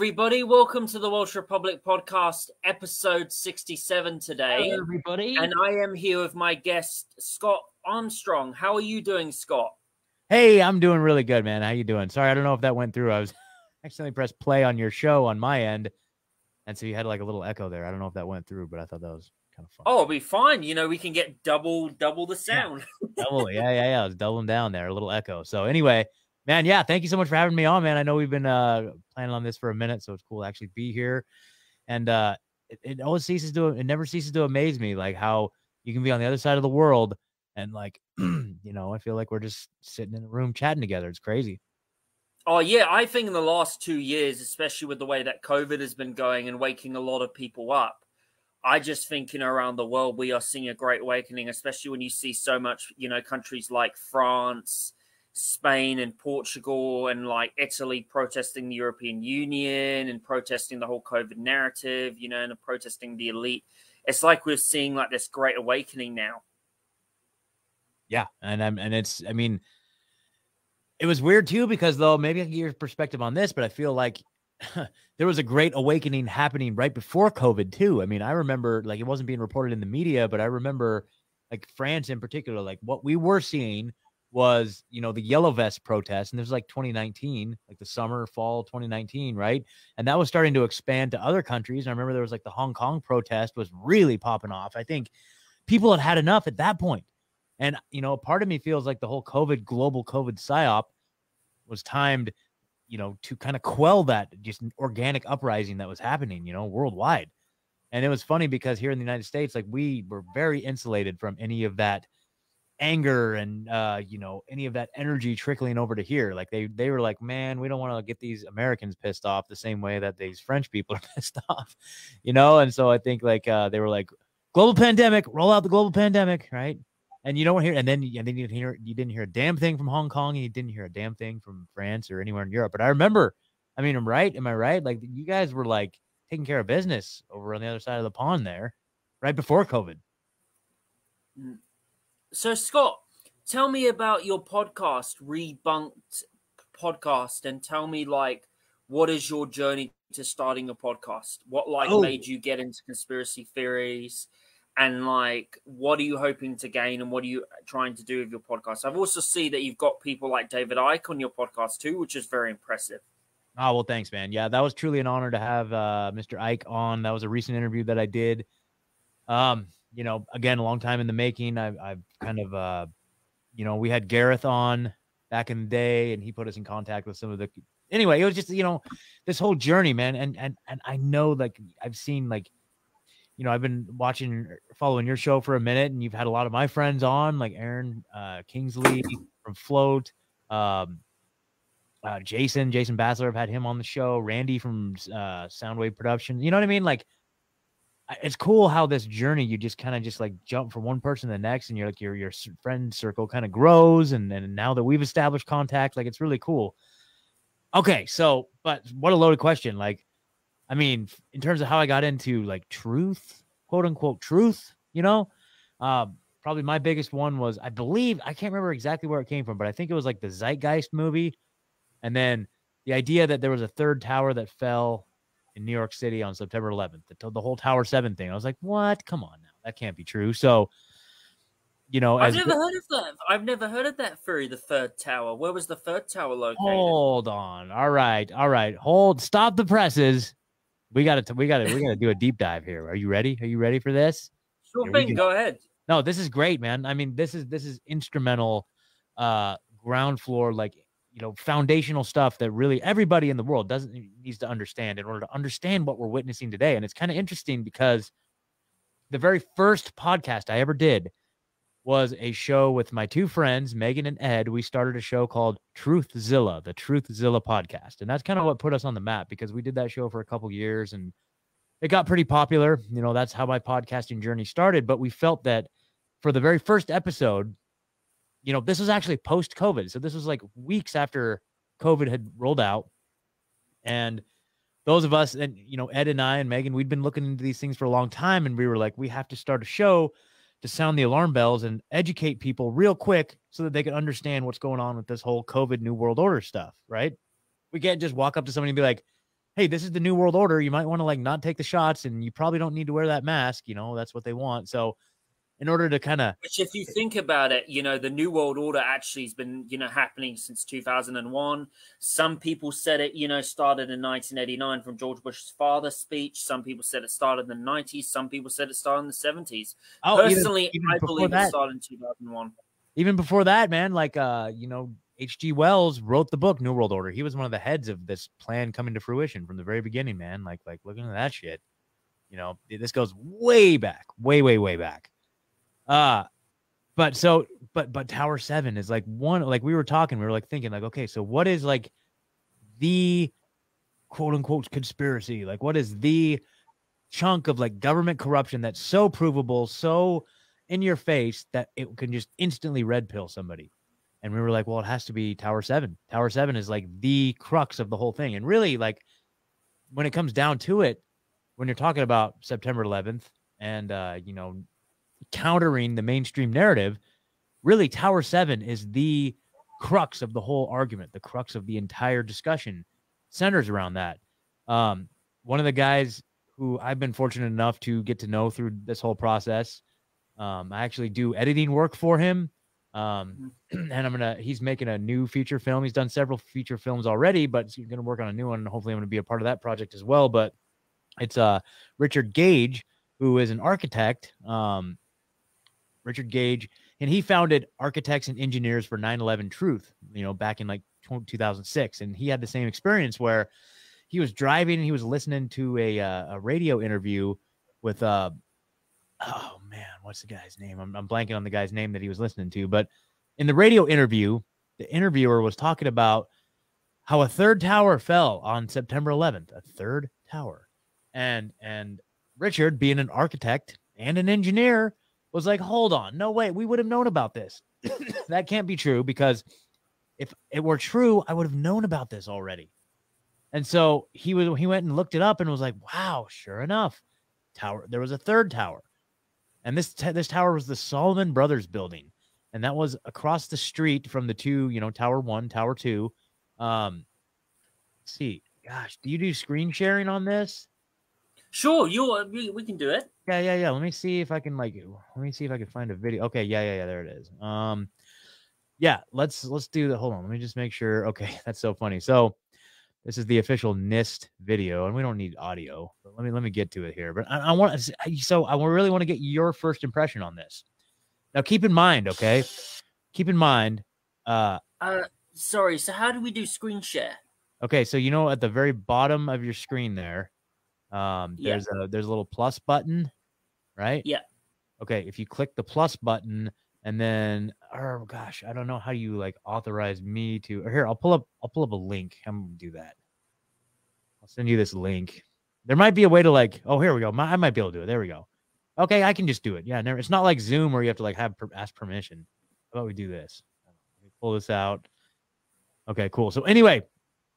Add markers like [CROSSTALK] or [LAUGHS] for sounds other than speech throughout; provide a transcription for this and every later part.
everybody. Welcome to the Welsh Republic podcast, episode 67 today. Hello, everybody. And I am here with my guest, Scott Armstrong. How are you doing, Scott? Hey, I'm doing really good, man. How you doing? Sorry, I don't know if that went through. I was [LAUGHS] accidentally pressed play on your show on my end, and so you had like a little echo there. I don't know if that went through, but I thought that was kind of fun. Oh, it'll be fine. You know, we can get double double the sound. [LAUGHS] double, yeah, yeah, yeah. I was doubling down there, a little echo. So anyway, man, yeah, thank you so much for having me on, man. I know we've been uh planning on this for a minute, so it's cool to actually be here. And uh it, it always ceases to it never ceases to amaze me like how you can be on the other side of the world and like [CLEARS THROAT] you know, I feel like we're just sitting in a room chatting together. It's crazy. Oh yeah, I think in the last two years, especially with the way that COVID has been going and waking a lot of people up, I just think you know around the world we are seeing a great awakening, especially when you see so much, you know, countries like France, Spain and Portugal and like Italy protesting the European Union and protesting the whole COVID narrative, you know, and protesting the elite. It's like we're seeing like this great awakening now. Yeah, and I'm and it's I mean, it was weird too because though maybe I can get your perspective on this, but I feel like [LAUGHS] there was a great awakening happening right before COVID too. I mean, I remember like it wasn't being reported in the media, but I remember like France in particular, like what we were seeing was you know the yellow vest protest and was like 2019 like the summer fall 2019 right? And that was starting to expand to other countries and i remember there was like the hong kong protest was really popping off. I think people had had enough at that point. And you know part of me feels like the whole covid global covid psyop was timed you know to kind of quell that just organic uprising that was happening you know worldwide. And it was funny because here in the united states like we were very insulated from any of that anger and uh you know any of that energy trickling over to here like they they were like man we don't want to get these americans pissed off the same way that these french people [LAUGHS] are pissed off you know and so i think like uh they were like global pandemic roll out the global pandemic right? And you don't hear and then and then you didn't hear you didn't hear a damn thing from hong kong and you didn't hear a damn thing from france or anywhere in europe but i remember i mean i'm right am i right? Like you guys were like taking care of business over on the other side of the pond there right before covid. Mm. So, Scott, tell me about your podcast, Rebunked Podcast, and tell me like what is your journey to starting a podcast? What like oh. made you get into conspiracy theories? And like, what are you hoping to gain, and what are you trying to do with your podcast? I've also seen that you've got people like David Icke on your podcast too, which is very impressive. Oh well, thanks, man. Yeah, that was truly an honor to have uh, Mr. Icke on. That was a recent interview that I did. Um, you know, again, a long time in the making. I've, I've kind of, uh, you know, we had Gareth on back in the day, and he put us in contact with some of the. Anyway, it was just you know, this whole journey, man, and and and I know like I've seen like, you know, I've been watching, following your show for a minute, and you've had a lot of my friends on, like Aaron uh, Kingsley from Flote. Um, uh, Jason, Jason Bassler, I've had him on the show. Randy from uh, Soundwave Production. You know what I mean? Like, it's cool how this journey you just kind of just like jump from one person to the next and you're like your your friend circle kind of grows and and now that we've established contact like it's really cool. Okay so but what a loaded question like i mean in terms of how i got into like truth quote unquote truth you know? Uh, probably my biggest one was i believe i can't remember exactly where it came from but i think it was like the zeitgeist movie and then the idea that there was a third tower that fell in New York City on September 11th. The, the whole Tower 7 thing. I was like, what? Come on now. That can't be true. So, you know, I've never heard of that. I've never heard of that theory, the third tower. Where was the third tower located? Hold on. All right. All right. Hold. Stop the presses. We got to, we got to, we got to do a deep dive here. Are you ready? Are you ready for this? Sure here thing. Go ahead. No, this is great, man. I mean, this is, this is instrumental, uh, ground floor, like you know foundational stuff that really everybody in the world doesn't needs to understand in order to understand what we're witnessing today. And it's kind of interesting because the very first podcast i ever did was a show with my two friends megan and ed. We started a show called truthzilla the truthzilla podcast. And that's kind of what put us on the map because we did that show for a couple years and it got pretty popular. You know that's how my podcasting journey started. But we felt that for the very first episode you know, this was actually post COVID. So this was like weeks after COVID had rolled out. And those of us, and, you know, Ed and I and Megan, we'd been looking into these things for a long time. And we were like, we have to start a show to sound the alarm bells and educate people real quick so that they can understand what's going on with this whole COVID New World Order stuff. Right. We can't just walk up to somebody and be like, hey, this is the new world order. You might want to like not take the shots, and you probably don't need to wear that mask. You know, that's what they want. So in order to kind of which if you think about it you know the new world order actually has been you know happening since 2001 some people said it you know started in 1989 from george bush's father's speech. Some people said it started in the 90s some people said it started in the 70s oh, personally even, even i believe that, it started in 2001 even before that man like uh you know hg wells wrote the book new world order. He was one of the heads of this plan coming to fruition from the very beginning man. Like like looking at that shit. You know this goes way back way way way back uh but so but but Tower 7 is like one like we were talking, we were like thinking like okay, so what is like the quote unquote conspiracy? Like what is the chunk of like government corruption that's so provable, so in your face that it can just instantly red pill somebody? And we were like, well, it has to be Tower 7. Tower 7 is like the crux of the whole thing. And really, like, when it comes down to it, when you're talking about September 11th and, uh, you know, countering the mainstream narrative, really Tower 7 is the crux of the whole argument, the crux of the entire discussion centers around that. Um, one of the guys who I've been fortunate enough to get to know through this whole process, um, I actually do editing work for him. Um, mm-hmm. [CLEARS THROAT] and I'm gonna he's making a new feature film. He's done several feature films already, but he's gonna work on a new one. And hopefully, I'm gonna be a part of that project as well. But it's uh Richard Gage, who is an architect. Um, Richard Gage, and he founded Architects and Engineers for 9/11 Truth. You know, back in like 2006, and he had the same experience where he was driving and he was listening to a uh, a radio interview with uh oh man, what's the guy's name? I'm, I'm blanking on the guy's name that he was listening to, but in the radio interview, the interviewer was talking about how a third tower fell on September 11th, a third tower, and and Richard, being an architect and an engineer, was like, hold on, no way, we would have known about this. [COUGHS] that can't be true because if it were true, I would have known about this already. And so he was he went and looked it up and was like, wow, sure enough, tower. There was a third tower, and this this tower was the Salomon Brothers building, and that was across the street from the two, you know, Tower One, Tower Two. Um, see, gosh, do you do screen sharing on this? Sure, you uh, we, we can do it. Yeah, yeah, yeah. Let me see if I can like let me see if I can find a video. Okay, yeah, yeah, yeah, there it is. Um yeah, let's let's do the hold on. Let me just make sure. Okay, [LAUGHS] that's so funny. So this is the official NIST video, and we don't need audio. But let me let me get to it here. But I, I want so I really want to get your first impression on this. Now keep in mind, okay? Keep in mind, uh uh sorry, so how do we do screen share? Okay, so you know at the very bottom of your screen there, um, there's yeah. a there's a little plus button, right? Yeah. Okay, if you click the plus button and then oh gosh, I don't know how you like authorize me to or here, I'll pull up I'll pull up a link. I'm gonna do that. I'll send you this link. There might be a way to like, oh, here we go. My, I might be able to do it. There we go. Okay, I can just do it. Yeah, never, it's not like Zoom where you have to like have ask permission. How about we do this? Let me pull this out. Okay, cool. So anyway,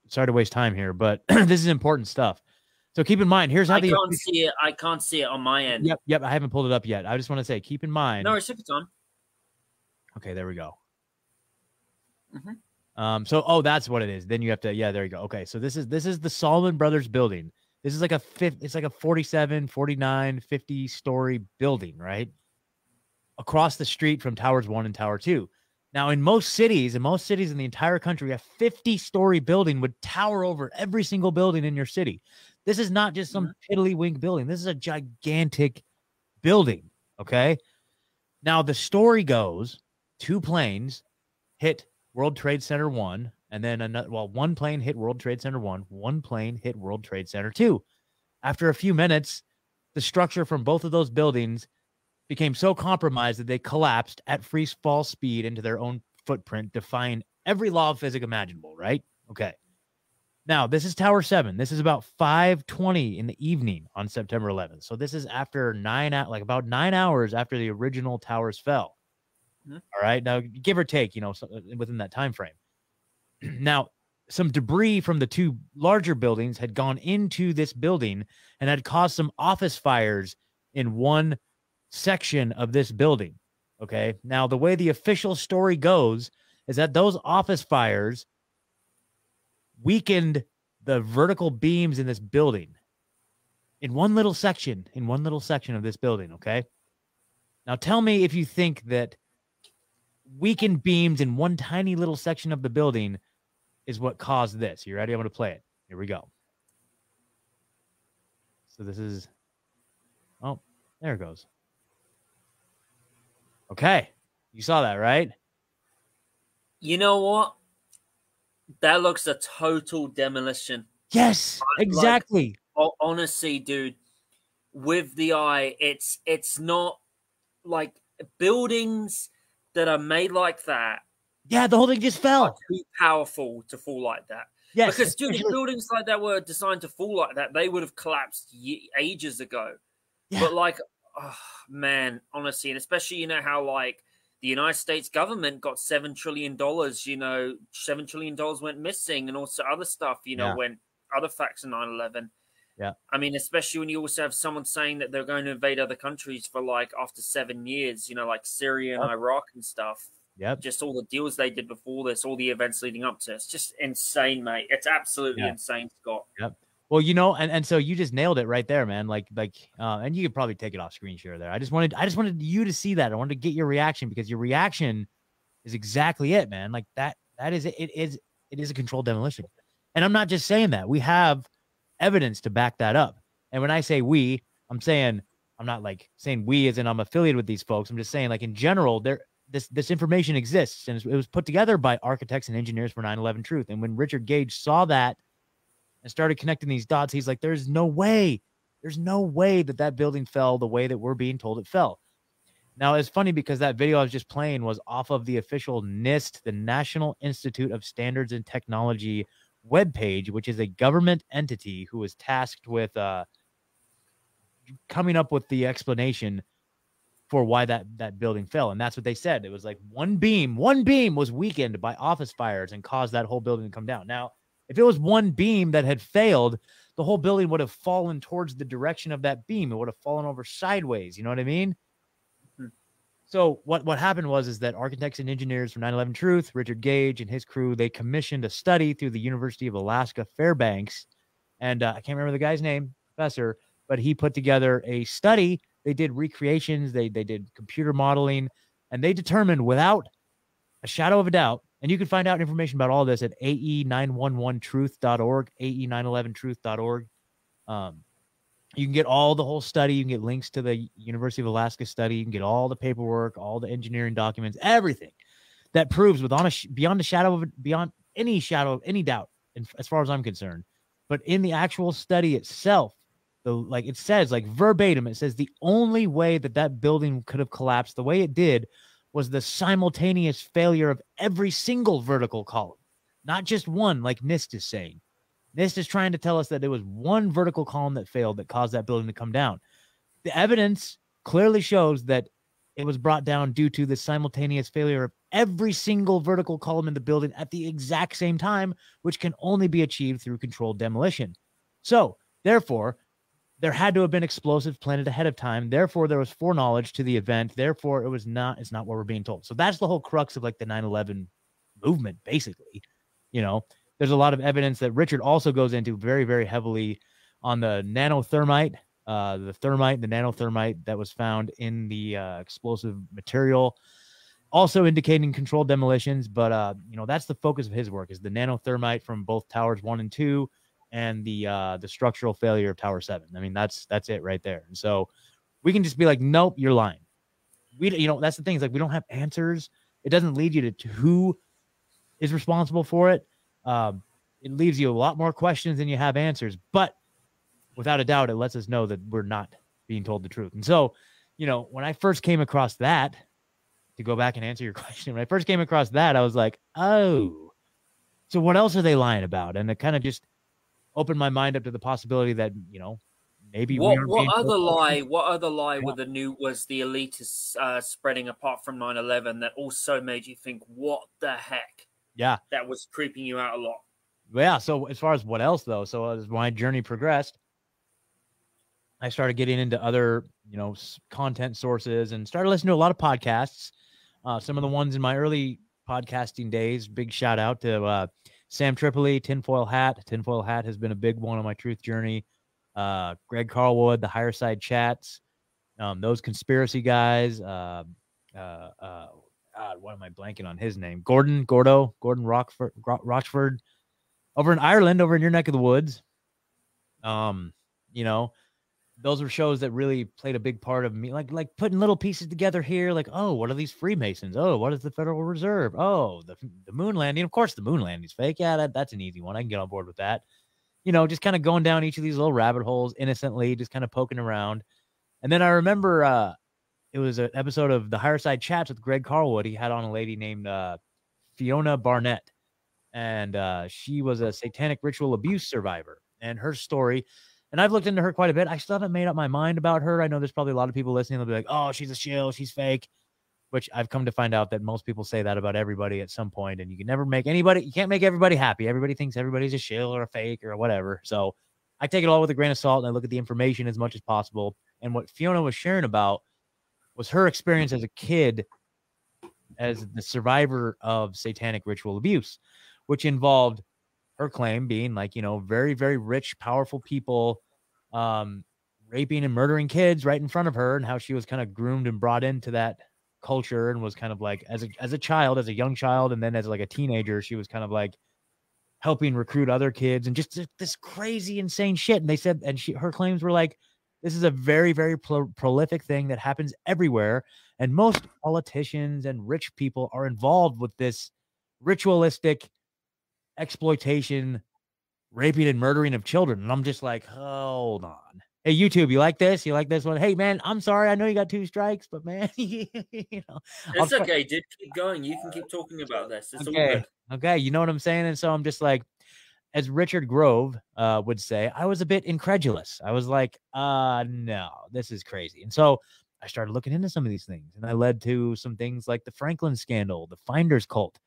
sorry to waste time here, but [CLEARS THROAT] this is important stuff. So keep in mind, here's how the I the can't see it. I can't see it on my end. Yep, yep. I haven't pulled it up yet. I just want to say, keep in mind. No, it's it's on. Okay, there we go. Mm-hmm. Um. So, oh, that's what it is. Then you have to. Yeah, there you go. Okay, so this is this is the Salomon Brothers building. This is like a fifth. It's like a 47, 49, 50 story building, right? Across the street from Towers One and Tower Two. Now, in most cities, in most cities in the entire country, a 50 story building would tower over every single building in your city. This is not just some mm-hmm. tiddlywink building. This is a gigantic building. Okay. Now the story goes two planes hit World Trade Center one, and then another. Well, one plane hit World Trade Center one, one plane hit World Trade Center two. After a few minutes, the structure from both of those buildings became so compromised that they collapsed at free fall speed into their own footprint, defying every law of physics imaginable. Right? Okay. Now, this is Tower 7. This is about 5:20 in the evening on September 11th. So this is after 9 like about 9 hours after the original towers fell. Mm-hmm. All right? Now, give or take, you know, uh, within that time frame. [CLEARS THROAT] now, some debris from the two larger buildings had gone into this building and had caused some office fires in one section of this building. Okay? Now, the way the official story goes is that those office fires weakened the vertical beams in this building in one little section, in one little section of this building. Okay. Now tell me if you think that weakened beams in one tiny little section of the building is what caused this. You ready? I'm going to play it. Here we go. So this is, oh, there it goes. Okay. You saw that, right? You know what? That looks a total demolition. Yes, exactly. Like, honestly, dude, with the eye, it's it's not like buildings that are made like that. Yeah, the whole thing just fell. Too powerful to fall like that. Yes, because dude, if buildings like that were designed to fall like that, they would have collapsed ages ago. Yeah. But like, oh, man, honestly, and especially you know how like the United States government got seven trillion dollars. You know, seven trillion dollars went missing, and also other stuff. You know, yeah. when other facts of 9-11. Yeah. I mean, especially when you also have someone saying that they're going to invade other countries for like after seven years, you know, like Syria and Iraq and stuff. Yeah, Just all the deals they did before this, all the events leading up to it. It's just insane, mate. It's absolutely yeah. insane, Scott. Yep. Well, you know, and, and so you just nailed it right there, man. Like, like, uh, and you could probably take it off screen share there. I just wanted, I just wanted you to see that. I wanted to get your reaction because your reaction is exactly it, man. Like that, that is it. It is, it is a controlled demolition. And I'm not just saying that. We have evidence to back that up. And when I say we, I'm saying I'm not like saying we as in I'm affiliated with these folks. I'm just saying like in general, there this this information exists and it was put together by architects and engineers for 9/11 Truth. And when Richard Gage saw that and started connecting these dots, he's like, "There's no way, there's no way that that building fell the way that we're being told it fell." Now it's funny because that video I was just playing was off of the official NIST, the National Institute of Standards and Technology webpage, which is a government entity who is tasked with uh, coming up with the explanation for why that that building fell. And that's what they said. It was like one beam, one beam was weakened by office fires and caused that whole building to come down. Now, if it was one beam that had failed, the whole building would have fallen towards the direction of that beam. It would have fallen over sideways. You know what I mean? So what what happened was is that architects and engineers from 9/11 Truth, Richard Gage and his crew, they commissioned a study through the University of Alaska Fairbanks, and uh, I can't remember the guy's name, professor, but he put together a study. They did recreations, they they did computer modeling, and they determined without a shadow of a doubt. And you can find out information about all this at ae911truth.org, ae911truth.org. Um, you can get all the whole study. You can get links to the University of Alaska study. You can get all the paperwork, all the engineering documents, everything that proves without a beyond a shadow of beyond any shadow of any doubt, as far as I'm concerned. But in the actual study itself, the like it says like verbatim, it says the only way that that building could have collapsed the way it did was the simultaneous failure of every single vertical column, not just one, like NIST is saying. NIST is trying to tell us that there was one vertical column that failed that caused that building to come down. The evidence clearly shows that it was brought down due to the simultaneous failure of every single vertical column in the building at the exact same time, which can only be achieved through controlled demolition. So, therefore, there had to have been explosives planted ahead of time. Therefore, there was foreknowledge to the event. Therefore, it was not, it's not what we're being told. So that's the whole crux of like the 9 11 movement, basically. You know, there's a lot of evidence that Richard also goes into very, very heavily on the nanothermite, uh, the thermite, the nanothermite that was found in the uh, explosive material, also indicating controlled demolitions. But uh, you know, that's the focus of his work is the nanothermite from both towers one and two, and the uh, the structural failure of Tower Seven. I mean, that's that's it right there. And so we can just be like, nope, you're lying. We, you know, that's the thing. Is like we don't have answers. It doesn't lead you to, to who is responsible for it um, it leaves you a lot more questions than you have answers. But without a doubt, it lets us know that we're not being told the truth. And so, you know, when I first came across that, to go back and answer your [LAUGHS] question, when I first came across that, I was like, oh, so what else are they lying about? And it kind of just opened my mind up to the possibility that, you know, maybe what, what other lie what other lie yeah. with the new was the elitists uh, spreading apart from 9-11 that also made you think what the heck yeah. That was creeping you out a lot. Yeah. So as far as what else though, so as my journey progressed, I started getting into other, you know, content sources and started listening to a lot of podcasts. Uh, some of the ones in my early podcasting days, big shout out to uh, Sam Tripoli, Tinfoil Hat. Tinfoil Hat has been a big one on my truth journey. Uh, Greg Carlwood, the Higher Side Chats, um, those conspiracy guys. Uh, uh, uh, God, what am I blanking on his name? Gordon Gordo, Gordon Rockford, Rochford, over in Ireland, over in your neck of the woods. Um, you know, those were shows that really played a big part of me, like like putting little pieces together here. Like, oh, what are these Freemasons? Oh, what is the Federal Reserve? Oh, the the moon landing. Of course, the moon landing is fake. Yeah, that, that's an easy one. I can get on board with that. You know, just kind of going down each of these little rabbit holes innocently, just kind of poking around. And then I remember uh it was an episode of the Higher Side Chats with Greg Carlwood. He had on a lady named uh, Fiona Barnett, and uh, she was a satanic ritual abuse survivor. And her story and I've looked into her quite a bit. I still haven't made up my mind about her. I know there's probably a lot of people listening. They'll be like, "Oh, she's a shill. She's fake," which I've come to find out that most people say that about everybody at some point, and you can never make anybody. You can't make everybody happy. Everybody thinks everybody's a shill or a fake or whatever. So I take it all with a grain of salt, and I look at the information as much as possible. And what Fiona was sharing about was her experience as a kid as the survivor of satanic ritual abuse, which involved her claim being like, you know, very, very rich, powerful people um, raping and murdering kids right in front of her and how she was kind of groomed and brought into that culture and was kind of like as a as a child, as a young child, and then as like a teenager, she was kind of like helping recruit other kids and just this crazy, insane shit. And they said, and she her claims were like, this is a very, very pro- prolific thing that happens everywhere, and most politicians and rich people are involved with this ritualistic exploitation, raping and murdering of children. And I'm just like, hold on. Hey, YouTube, you like this? You like this one? Hey, man, I'm sorry. I know you got two strikes, but man, [LAUGHS] you know, it's okay, dude. Keep going. You can keep talking about this. It's okay. Okay. You know what I'm saying? And so I'm just like, as Richard Grove uh, would say, I was a bit incredulous. I was like, uh, no, this is crazy. And so I started looking into some of these things, and I led to some things like the Franklin scandal, the Finders cult,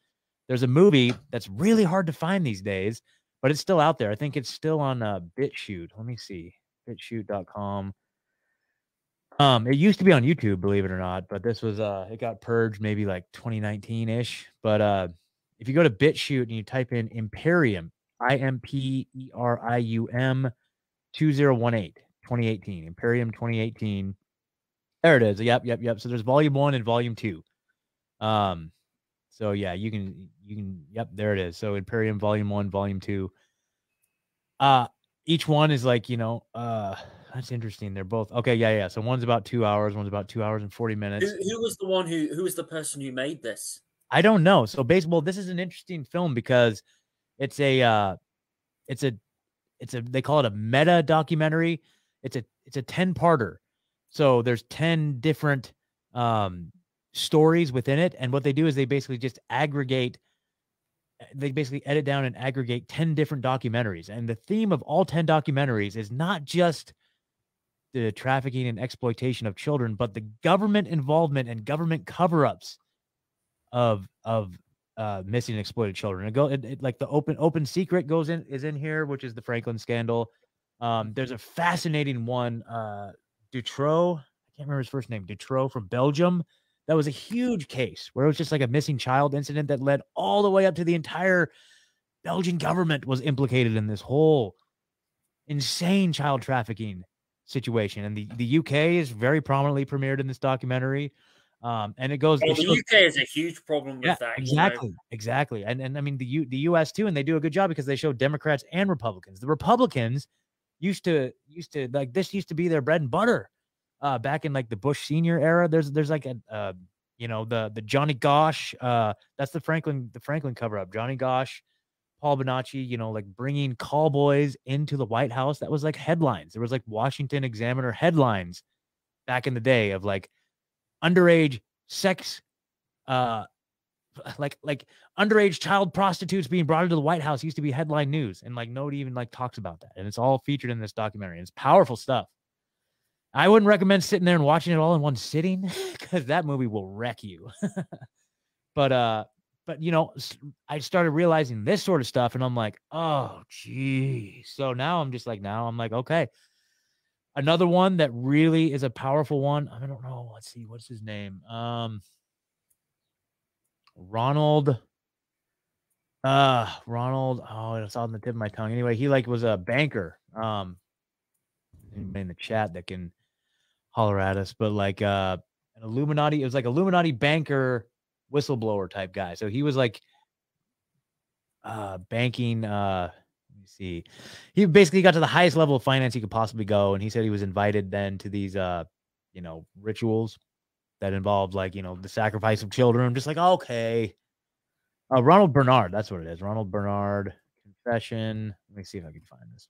there's a movie that's really hard to find these days, but it's still out there. I think it's still on uh, BitChute. Let me see, bitchute.com. Um, it used to be on YouTube, believe it or not, but this was uh, it got purged maybe like 2019 ish. But uh, if you go to BitChute and you type in Imperium, I M P E R I U M 2018, 2018, Imperium 2018. There it is. Yep, yep, yep. So there's volume one and volume two. Um, so yeah, you can you can yep, there it is. So Imperium Volume 1, Volume 2. Uh each one is like, you know, uh that's interesting. They're both okay, yeah, yeah. So one's about 2 hours, one's about 2 hours and 40 minutes. Who, who was the one who who was the person who made this? I don't know. So baseball this is an interesting film because it's a uh it's a it's a they call it a meta documentary. It's a it's a 10-parter. So there's 10 different um stories within it. And what they do is they basically just aggregate, they basically edit down and aggregate 10 different documentaries. And the theme of all 10 documentaries is not just the trafficking and exploitation of children, but the government involvement and government cover ups of, of, uh, missing and exploited children. It go it, it, like the open open secret goes in is in here, which is the Franklin scandal. Um, there's a fascinating one, uh, Dutroux. I can't remember his first name. Dutroux from Belgium that was a huge case where it was just like a missing child incident that led all the way up to the entire Belgian government was implicated in this whole insane child trafficking situation. And the, the UK is very prominently premiered in this documentary. Um, and it goes. Well, the shows, UK is a huge problem with yeah, that. Exactly, you know? exactly, and and I mean the U, the US too, and they do a good job because they show Democrats and Republicans. The Republicans used to used to like this used to be their bread and butter uh, back in like the Bush senior era. There's there's like a uh, you know the the Johnny Gosch. Uh, that's the Franklin the Franklin cover up. Johnny Gosch, Paul Bonacci. You know, like bringing call boys into the White House. That was like headlines. There was like Washington Examiner headlines back in the day of like underage sex. Uh, [LAUGHS] like like underage child prostitutes being brought into the White House used to be headline news, and like nobody even like talks about that, and it's all featured in this documentary. It's powerful stuff. I wouldn't recommend sitting there and watching it all in one sitting [LAUGHS] because that movie will wreck you. [LAUGHS] but uh, but you know, I started realizing this sort of stuff, and I'm like, oh, geez. So now I'm just like, now I'm like, okay. Another one that really is a powerful one. I don't know. Let's see, what's his name? Um, Ronald. Uh, Ronald. Oh, it's on the tip of my tongue. Anyway, he like was a banker. Um, in the chat that can holler at us, but like uh, an Illuminati. It was like Illuminati banker, whistleblower type guy. So he was like uh banking. Uh, let me see. He basically got to the highest level of finance he could possibly go, and he said he was invited then to these uh, you know, rituals that involved like you know the sacrifice of children. I'm just like okay uh, Ronald Bernard, that's what it is. Ronald Bernard confession. Let me see if I can find this.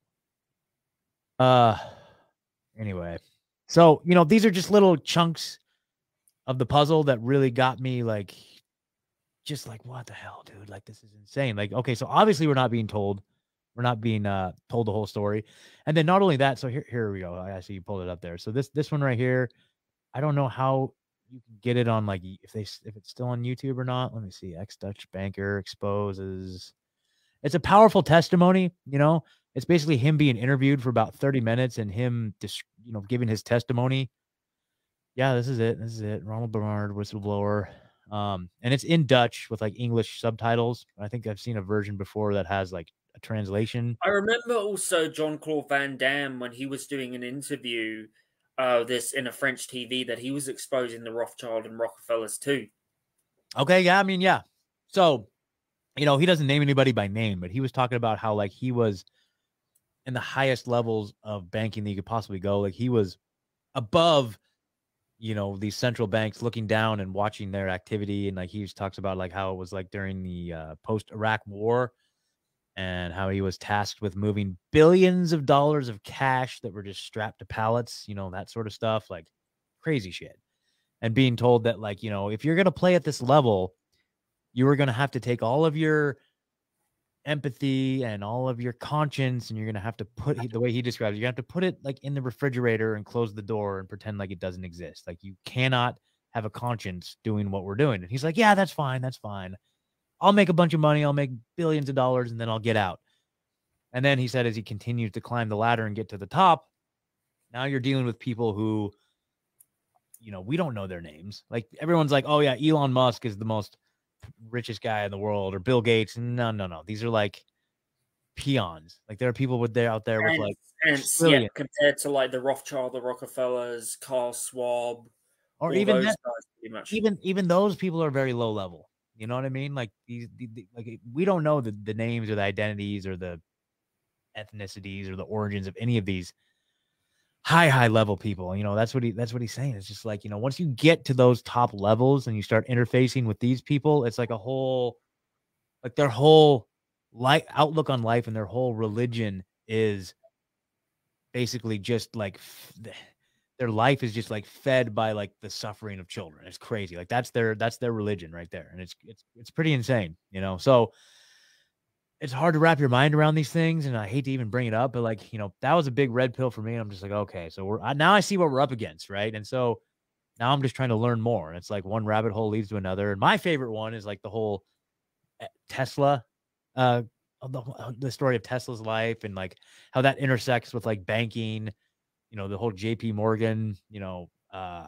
Uh, anyway, so you know these are just little chunks of the puzzle that really got me like, just like what the hell, dude? Like this is insane. Like okay, so obviously we're not being told, we're not being uh told the whole story, and then not only that. So here, here we go. I see you pulled it up there. So this this one right here, I don't know how you can get it on like if they if it's still on YouTube or not. Let me see. Ex Dutch banker exposes. It's a powerful testimony. You know, it's basically him being interviewed for about thirty minutes and him just you know giving his testimony. Yeah, this is it. This is it. Ronald Bernard, whistleblower. Um, and it's in Dutch with like English subtitles. I think I've seen a version before that has like a translation. I remember also John Claude Van Damme when he was doing an interview uh, this in a French TV that he was exposing the Rothschild and Rockefellers too. Okay, yeah, I mean, yeah. So, you know, he doesn't name anybody by name, but he was talking about how like he was in the highest levels of banking that you could possibly go. Like he was above, you know, these central banks looking down and watching their activity. And like he just talks about like how it was like during the uh, post Iraq war and how he was tasked with moving billions of dollars of cash that were just strapped to pallets, you know, that sort of stuff, like crazy shit. And being told that, like, you know, if you're going to play at this level, you are going to have to take all of your empathy and all of your conscience, and you're going to have to put the way he describes it, you have to put it like in the refrigerator and close the door and pretend like it doesn't exist. Like, you cannot have a conscience doing what we're doing. And he's like, yeah, that's fine. That's fine. I'll make a bunch of money, I'll make billions of dollars, and then I'll get out. And then he said, as he continues to climb the ladder and get to the top, now you're dealing with people who, you know, we don't know their names. Like everyone's like, oh, yeah, Elon Musk is the most richest guy in the world, or Bill Gates. No, no, no. These are like peons. Like there are people with there out there with like and yeah, compared to like the Rothschild, the Rockefellers, Carl Schwab, or even that, even even those people are very low level. You know what I mean? Like these, the, the, like we don't know the, the names or the identities or the ethnicities or the origins of any of these high high level people you know that's what he that's what he's saying it's just like you know once you get to those top levels and you start interfacing with these people it's like a whole like their whole life outlook on life and their whole religion is basically just like their life is just like fed by like the suffering of children. It's crazy. Like that's their that's their religion right there. And it's it's it's pretty insane, you know. So it's hard to wrap your mind around these things and I hate to even bring it up, but like, you know, that was a big red pill for me and I'm just like, okay, so we're now I see what we're up against, right? And so now I'm just trying to learn more. And it's like one rabbit hole leads to another. And my favorite one is like the whole eh, Tesla uh the, the story of Tesla's life and like how that intersects with like banking you know, the whole JP Morgan, you know, uh,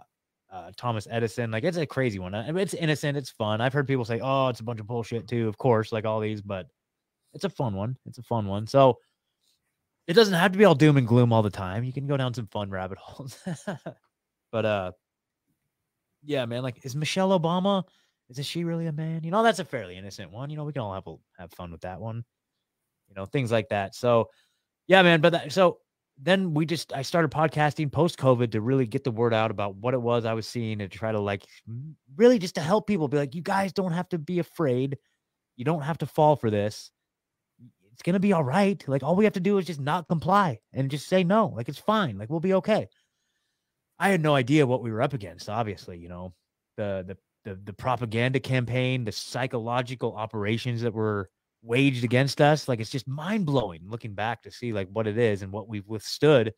uh, Thomas Edison. Like it's a crazy one. It's innocent. It's fun. I've heard people say, "Oh, it's a bunch of bullshit too." Of course, like all these, but it's a fun one. It's a fun one. So it doesn't have to be all doom and gloom all the time. You can go down some fun rabbit holes. [LAUGHS] but uh, yeah, man. Like, is Michelle Obama? Is she really a man? You know, that's a fairly innocent one. You know, we can all have have fun with that one. You know, things like that. So, yeah, man. But that, so then we just I started podcasting post COVID to really get the word out about what it was I was seeing and try to like really just to help people be like, you guys don't have to be afraid. You don't have to fall for this. It's gonna be all right. Like all we have to do is just not comply and just say no. Like it's fine. Like we'll be okay. I had no idea what we were up against, obviously, you know, the the the, the propaganda campaign, the psychological operations that were waged against us. Like it's just mind blowing looking back to see like what it is and what we've withstood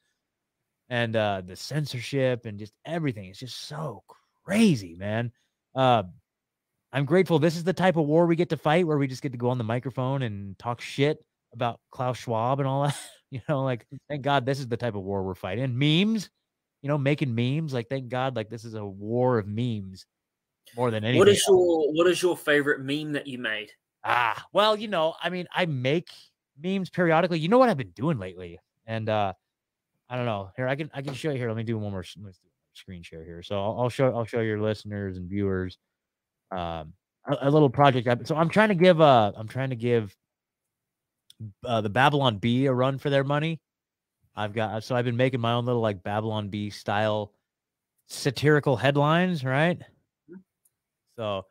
and uh the censorship and just everything. It's just so crazy, man. Uh I'm grateful this is the type of war we get to fight where we just get to go on the microphone and talk shit about Klaus Schwab and all that. [LAUGHS] you know, like thank God this is the type of war we're fighting. Memes, you know, making memes. Like thank God, like this is a war of memes more than anything. What is your what is your favorite meme that you made? Ah, well, you know, I mean, I make memes periodically. You know what I've been doing lately, and uh I don't know. Here, I can I can show you here. Let me do one more screen share here. So I'll, I'll show I'll show your listeners and viewers um a, a little project. So I'm trying to give uh I'm trying to give uh, the Babylon Bee a run for their money. I've got so I've been making my own little like Babylon Bee style satirical headlines, right? Mm-hmm. So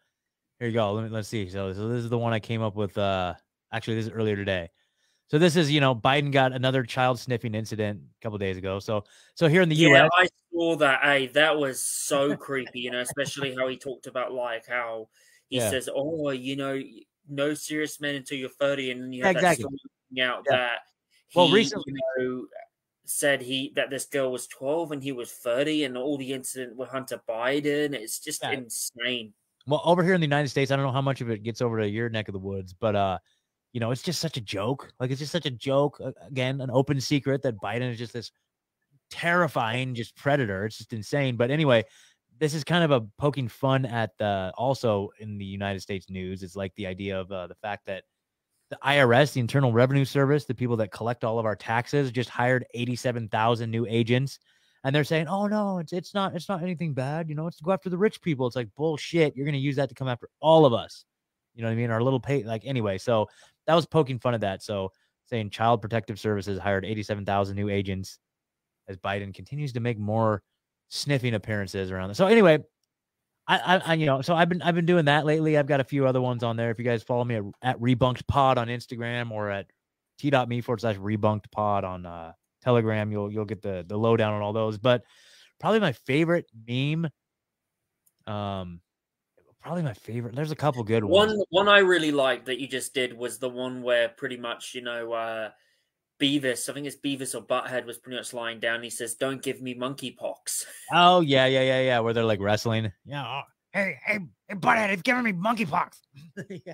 here you go. Let me let's see. So, so this is the one I came up with. Uh, actually, this is earlier today. So this is you know Biden got another child sniffing incident a couple days ago. So so here in the yeah, U.S. I saw that. Hey, that was so [LAUGHS] creepy. You know, especially how he talked about like how he yeah. says, "Oh, you know, no serious men until you're 30," and then you have exactly. that out yeah. that he, well recently you know, said he that this girl was 12 and he was 30 and all the incident with Hunter Biden. It's just yeah. insane. Well, over here in the United States, I don't know how much of it gets over to your neck of the woods, but uh, you know, it's just such a joke. Like it's just such a joke. Again, an open secret that Biden is just this terrifying, just predator. It's just insane. But anyway, this is kind of a poking fun at the also in the United States news. It's like the idea of uh, the fact that the IRS, the Internal Revenue Service, the people that collect all of our taxes, just hired 87,000 new agents. And they're saying, "Oh no, it's it's not it's not anything bad. You know, it's to go after the rich people." It's like bullshit. You're going to use that to come after all of us. You know what I mean? Our little pay like anyway. So that was poking fun at that. So saying Child Protective Services hired 87,000 new agents as Biden continues to make more sniffing appearances around. So anyway, I, I, you know, so I've been I've been doing that lately. I've got a few other ones on there. If you guys follow me at, at Rebunked Pod on Instagram or at t.me forward slash Rebunked Pod on uh, Telegram, you'll you'll get the the lowdown on all those. But probably my favorite meme, um, probably my favorite. There's a couple good ones. One one I really liked that you just did was the one where pretty much you know. uh Beavis, I think it's Beavis or Butthead was pretty much lying down. He says, "Don't give me monkeypox." Oh yeah, yeah, yeah, yeah. Where they're like wrestling. Yeah. Oh, hey, hey, hey, Butthead, it's giving me monkeypox. [LAUGHS] yeah.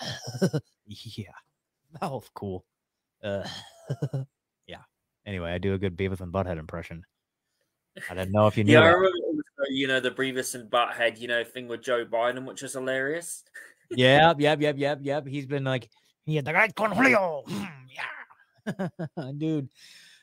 [LAUGHS] yeah. That was cool. Uh, [LAUGHS] yeah. Anyway, I do a good Beavis and Butthead impression. I didn't know if you knew. yeah, I remember, you know, the Beavis and Butthead, you know, thing with Joe Biden, which was hilarious. yep, yep, yep, yep, yep. He's been like, yeah, the guy con Julio. [LAUGHS] Dude,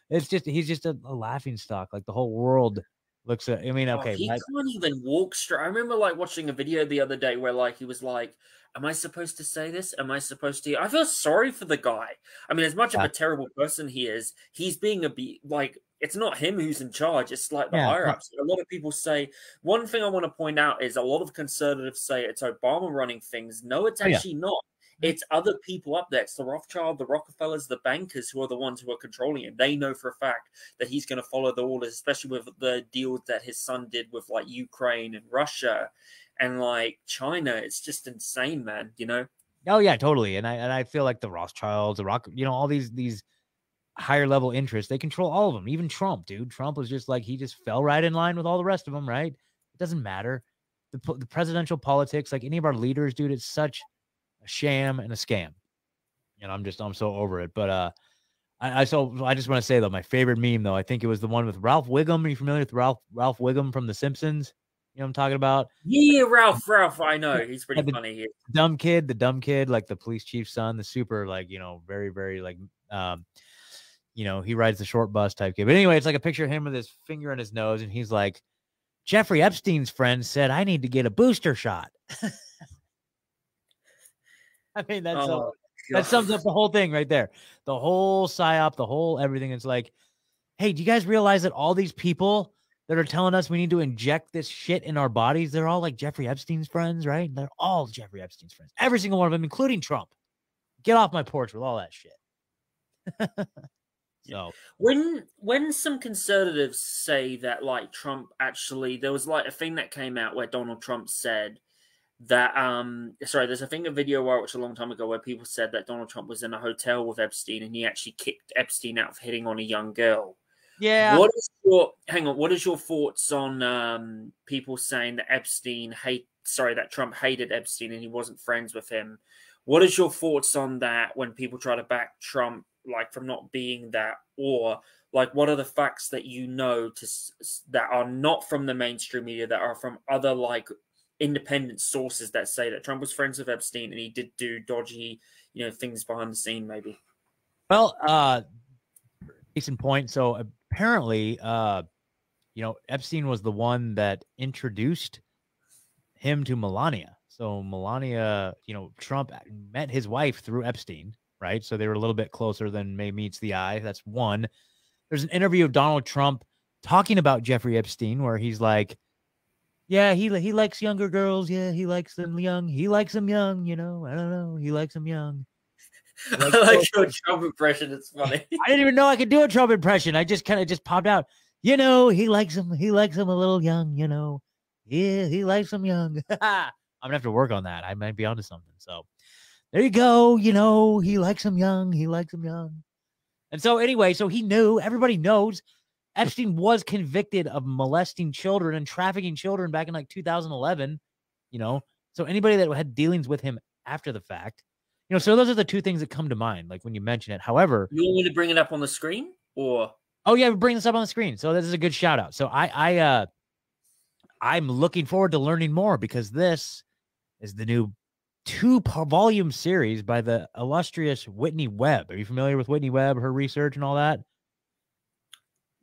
it's just he's just a, a, laughing stock. Like the whole world looks at. I mean, oh, okay, oh, he can't even walk straight. I remember like watching a video the other day where like he was like, "Am I supposed to say this? Am I supposed to?" I feel sorry for the guy. I mean, as much yeah. of a terrible person he is, he's being a be like. It's not him who's in charge. It's like the yeah, higher ups. A lot of people say one thing I want to point out is a lot of conservatives say it's Obama running things. No, it's oh, actually oh, not it's other people up there. It's the Rothschild, the Rockefellers, the bankers who are the ones who are controlling him. They know for a fact that he's going to follow the orders, especially with the deals that his son did with like Ukraine and Russia and like China. It's just insane, man. You know? Oh yeah, totally. And I and I feel like the Rothschilds, the Rock, you know, all these these higher level interests, they control all of them. Even Trump, dude. Trump was just like he just fell right in line with all the rest of them. Right? It doesn't matter. The, the presidential politics, like any of our leaders, dude, it's such a sham and a scam. And I'm just I'm so over it. But uh I, I so I just want to say though, my favorite meme though, I think it was the one with Ralph Wiggum. Are you familiar with Ralph Ralph Wiggum from The Simpsons? You know what I'm talking about? Yeah, Ralph, Ralph, I know. He's pretty yeah, funny. Dumb kid, the dumb kid, like the police chief's son, the super, like, you know, very, very like um, you know, he rides the short bus type kid. But anyway, it's like a picture of him with his finger in his nose, and he's like, Jeffrey Epstein's friend said I need to get a booster shot. [LAUGHS] [LAUGHS] I mean, that's oh, that sums up the whole thing right there. The whole psyop, the whole everything. It's like, hey, do you guys realize that all these people that are telling us we need to inject this shit in our bodies, they're all like Jeffrey Epstein's friends, right? They're all Jeffrey Epstein's friends. Every single one of them, including Trump. Get off my porch with all that shit. [LAUGHS] so when when some conservatives say that like Trump actually there was like a thing that came out where Donald Trump said that um sorry there's a thing a video I watched a long time ago where people said that Donald Trump was in a hotel with Epstein and he actually kicked Epstein out for hitting on a young girl. Yeah. What is your hang on, what is your thoughts on um people saying that Epstein hate sorry that Trump hated Epstein and he wasn't friends with him? What is your thoughts on that when people try to back Trump like from not being that or like what are the facts that you know to that are not from the mainstream media that are from other like independent sources that say that Trump was friends with Epstein and he did do dodgy, you know, things behind the scene, maybe. Well, uh, in point. So apparently, uh, you know, Epstein was the one that introduced him to Melania. So Melania, you know, Trump met his wife through Epstein, right? So they were a little bit closer than May meets the eye. That's one. There's an interview of Donald Trump talking about Jeffrey Epstein where he's like, yeah, he he likes younger girls. Yeah, he likes them young. He likes them young. You know, I don't know. He likes them young. [LAUGHS] Like, I like your Trump impression. It's funny. [LAUGHS] I didn't even know I could do a Trump impression. I just kind of just popped out. You know, he likes him. He likes him a little young. You know, yeah, he likes him young. [LAUGHS] I'm gonna have to work on that. I might be onto something. So there you go. You know, he likes him young. He likes him young. And so anyway, so he knew. Everybody knows. Epstein was convicted of molesting children and trafficking children back in like 2011. You know, so anybody that had dealings with him after the fact you know, so those are the two things that come to mind, like when you mention it. However, you want me to bring it up on the screen or oh yeah, bring this up on the screen. So this is a good shout out. So I I uh I'm looking forward to learning more because this is the new two volume series by the illustrious Whitney Webb. Are you familiar with Whitney Webb, her research and all that?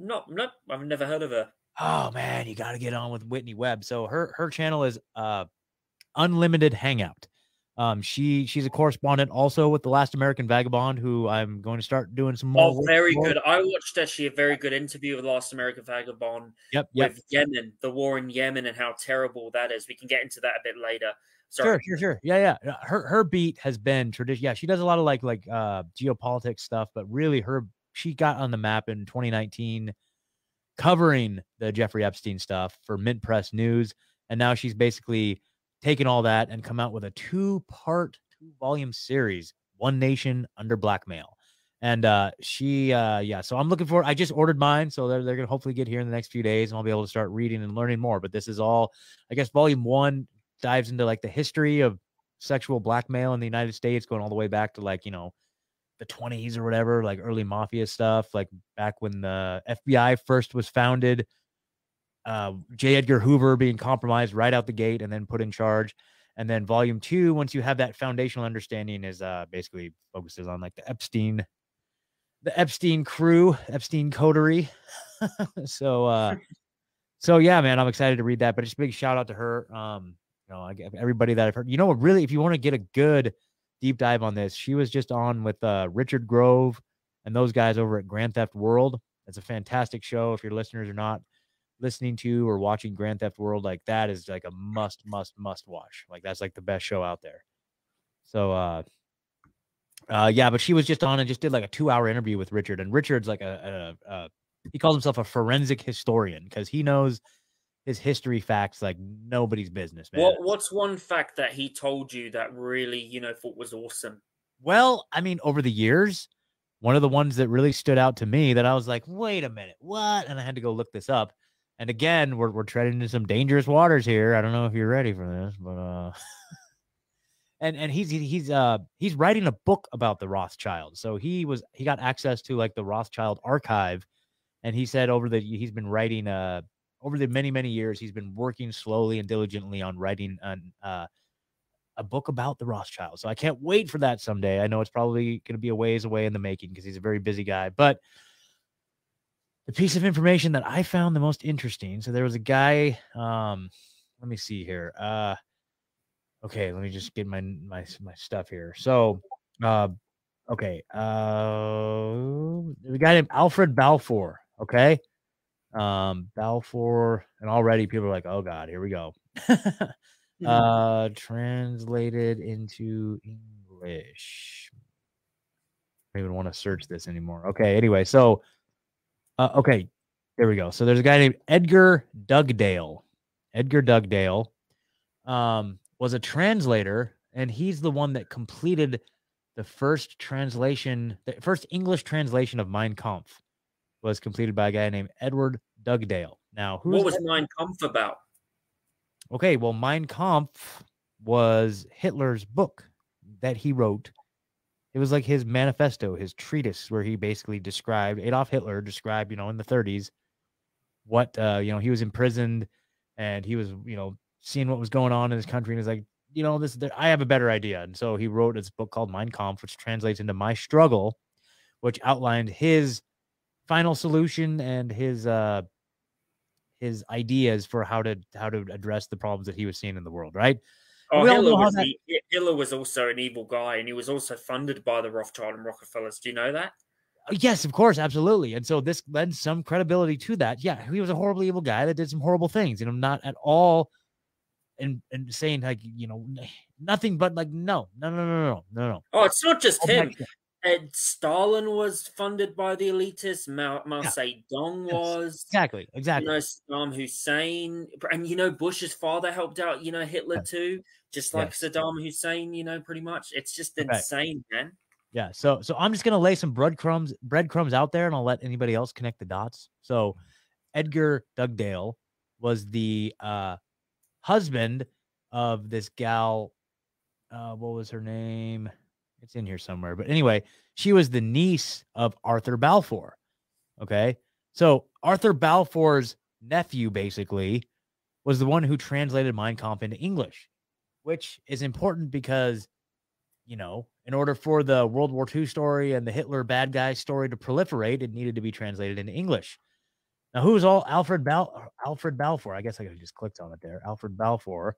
No, no, I've never heard of her. Oh man, you got to get on with Whitney Webb. So her her channel is uh Unlimited Hangout. Um, she she's a correspondent also with the Last American Vagabond, who I'm going to start doing some more. Oh, very good. I watched actually a very good interview with The Last American Vagabond. Yep, yep. With Yemen, the war in Yemen, and how terrible that is. We can get into that a bit later. Sorry. Sure, sure, sure. Yeah, yeah. Her her beat has been tradition. Yeah, she does a lot of like like uh geopolitics stuff, but really her she got on the map in 2019 covering the Jeffrey Epstein stuff for Mint Press News, and now she's basically taken all that and come out with a two part, two volume series, One Nation Under Blackmail. And uh, she, uh, yeah, so I'm looking for. I just ordered mine, so they're they're gonna hopefully get here in the next few days, and I'll be able to start reading and learning more. But this is all, I guess, volume one dives into like the history of sexual blackmail in the United States, going all the way back to like you know the 20s or whatever, like early mafia stuff, like back when the FBI first was founded uh, J. Edgar Hoover being compromised right out the gate and then put in charge. And then volume two, once you have that foundational understanding, is uh, basically focuses on like the Epstein, the Epstein crew, Epstein coterie. [LAUGHS] so, uh, so yeah, man, I'm excited to read that. But just a big shout out to her. Um, you know, everybody that I've heard. You know? Really, if you want to get a good deep dive on this, she was just on with uh, Richard Grove and those guys over at Grand Theft World. It's a fantastic show. If your listeners are not listening to or watching Grand Theft World, like that is like a must, must, must watch. Like that's like the best show out there. So uh uh yeah, but she was just on and just did like a two hour interview with Richard. And Richard's like a, a, a he calls himself a forensic historian because he knows his history facts like nobody's business, man. What what's one fact that he told you that really, you know, thought was awesome? Well, I mean, over the years, one of the ones that really stood out to me that I was like, wait a minute, what? And I had to go look this up and again, we're we're treading into some dangerous waters here. I don't know if you're ready for this, but uh [LAUGHS] and and he's he's uh he's writing a book about the Rothschild. So he was he got access to like the Rothschild archive and he said over the he's been writing uh over the many many years he's been working slowly and diligently on writing an uh a book about the Rothschild. So I can't wait for that someday. I know it's probably going to be a ways away in the making because he's a very busy guy, but the piece of information that I found the most interesting. So there was a guy. Um, let me see here. Uh, okay, let me just get my my my stuff here. So, uh, okay, uh, a guy named Alfred Balfour. Okay, um, Balfour, and already people are like, "Oh God, here we go." [LAUGHS] uh, translated into English. I don't even want to search this anymore. Okay, anyway, so uh, okay, there we go. So there's a guy named Edgar Dugdale. Edgar Dugdale um, was a translator, and he's the one that completed the first translation, the first English translation of Mein Kampf was completed by a guy named Edward Dugdale. Now, who what was? Mein Kampf about? Okay, well, Mein Kampf was Hitler's book that he wrote it was like his manifesto, his treatise, where he basically described Adolf Hitler described, you know, in the 30s, what uh, you know, he was imprisoned and he was, you know, seeing what was going on in his country and he's like, you know, this I have a better idea. And so he wrote this book called Mein Kampf, which translates into My Struggle, which outlined his final solution and his uh his ideas for how to how to address the problems that he was seeing in the world, right? Oh, Hitler was, that... Hitler was also an evil guy, and he was also funded by the Rothschild and Rockefellers. Do you know that? Uh, yes, of course, absolutely. And so this lends some credibility to that. Yeah, he was a horribly evil guy that did some horrible things, and I'm not at all and and saying like you know [SIGHS] nothing but like no no no no no no no. Oh, it's not just oh, him. Ed Stalin was funded by the elitists. Mao, Mao yeah. Zedong yes. was exactly exactly. You know Saddam Hussein, and you know Bush's father helped out. You know Hitler yes. too, just like yes. Saddam Hussein. You know, pretty much. It's just insane, right. man. Yeah. So so I'm just gonna lay some breadcrumbs breadcrumbs out there, and I'll let anybody else connect the dots. So Edgar Dugdale was the uh, husband of this gal. Uh, what was her name? It's in here somewhere. But anyway, she was the niece of Arthur Balfour. Okay. So Arthur Balfour's nephew basically was the one who translated Mein Kampf into English, which is important because, you know, in order for the World War II story and the Hitler bad guy story to proliferate, it needed to be translated into English. Now, who's all Alfred Bal Alfred Balfour? I guess I could just clicked on it there. Alfred Balfour.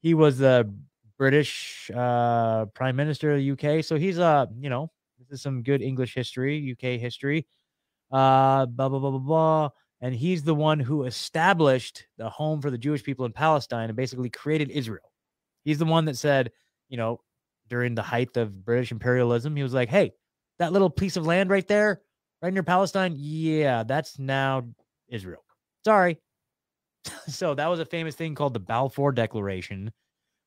He was the British uh, Prime Minister of the UK. So he's uh, you know, this is some good English history, UK history. Uh, blah blah blah blah blah. And he's the one who established the home for the Jewish people in Palestine and basically created Israel. He's the one that said, you know, during the height of British imperialism, he was like, "Hey, that little piece of land right there, right near Palestine, yeah, that's now Israel. Sorry." [LAUGHS] so that was a famous thing called the Balfour Declaration,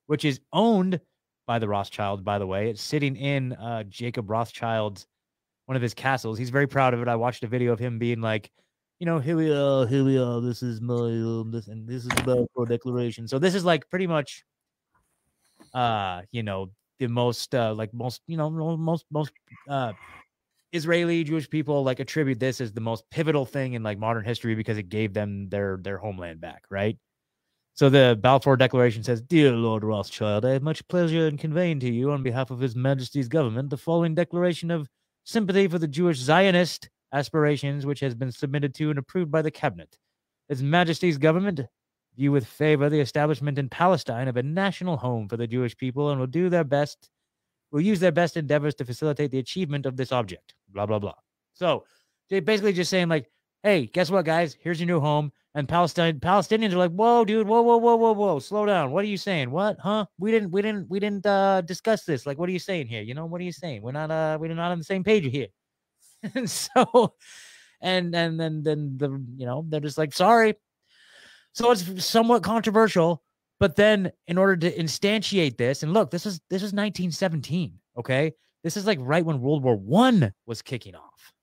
which is owned by the Rothschild, by the way. It's sitting in uh, Jacob Rothschild's one of his castles. He's very proud of it. I watched a video of him being like, you know, here we are, here we are. This is my um, this and this is the Balfour Declaration. So this is like pretty much, uh, you know, the most uh, like most you know most most uh Israeli Jewish people like attribute this as the most pivotal thing in like modern history because it gave them their their homeland back, right? So the Balfour Declaration says, Dear Lord Rothschild, I have much pleasure in conveying to you, on behalf of His Majesty's government, the following declaration of sympathy for the Jewish Zionist aspirations, which has been submitted to and approved by the Cabinet. His Majesty's government view with favor the establishment in Palestine of a national home for the Jewish people and will do their best, will use their best endeavors to facilitate the achievement of this object. Blah, blah, blah. So they basically just saying, like, hey, guess what, guys? Here's your new home. And Palestine Palestinians are like, whoa, dude, whoa, whoa, whoa, whoa, whoa, slow down. What are you saying? What? Huh? We didn't, we didn't, we didn't uh discuss this. Like, what are you saying here? You know, what are you saying? We're not uh we're not on the same page here. [LAUGHS] and so and and then then the you know, they're just like, sorry. So it's somewhat controversial, but then in order to instantiate this, and look, this is this is 1917. Okay. This is like right when World War One was kicking off.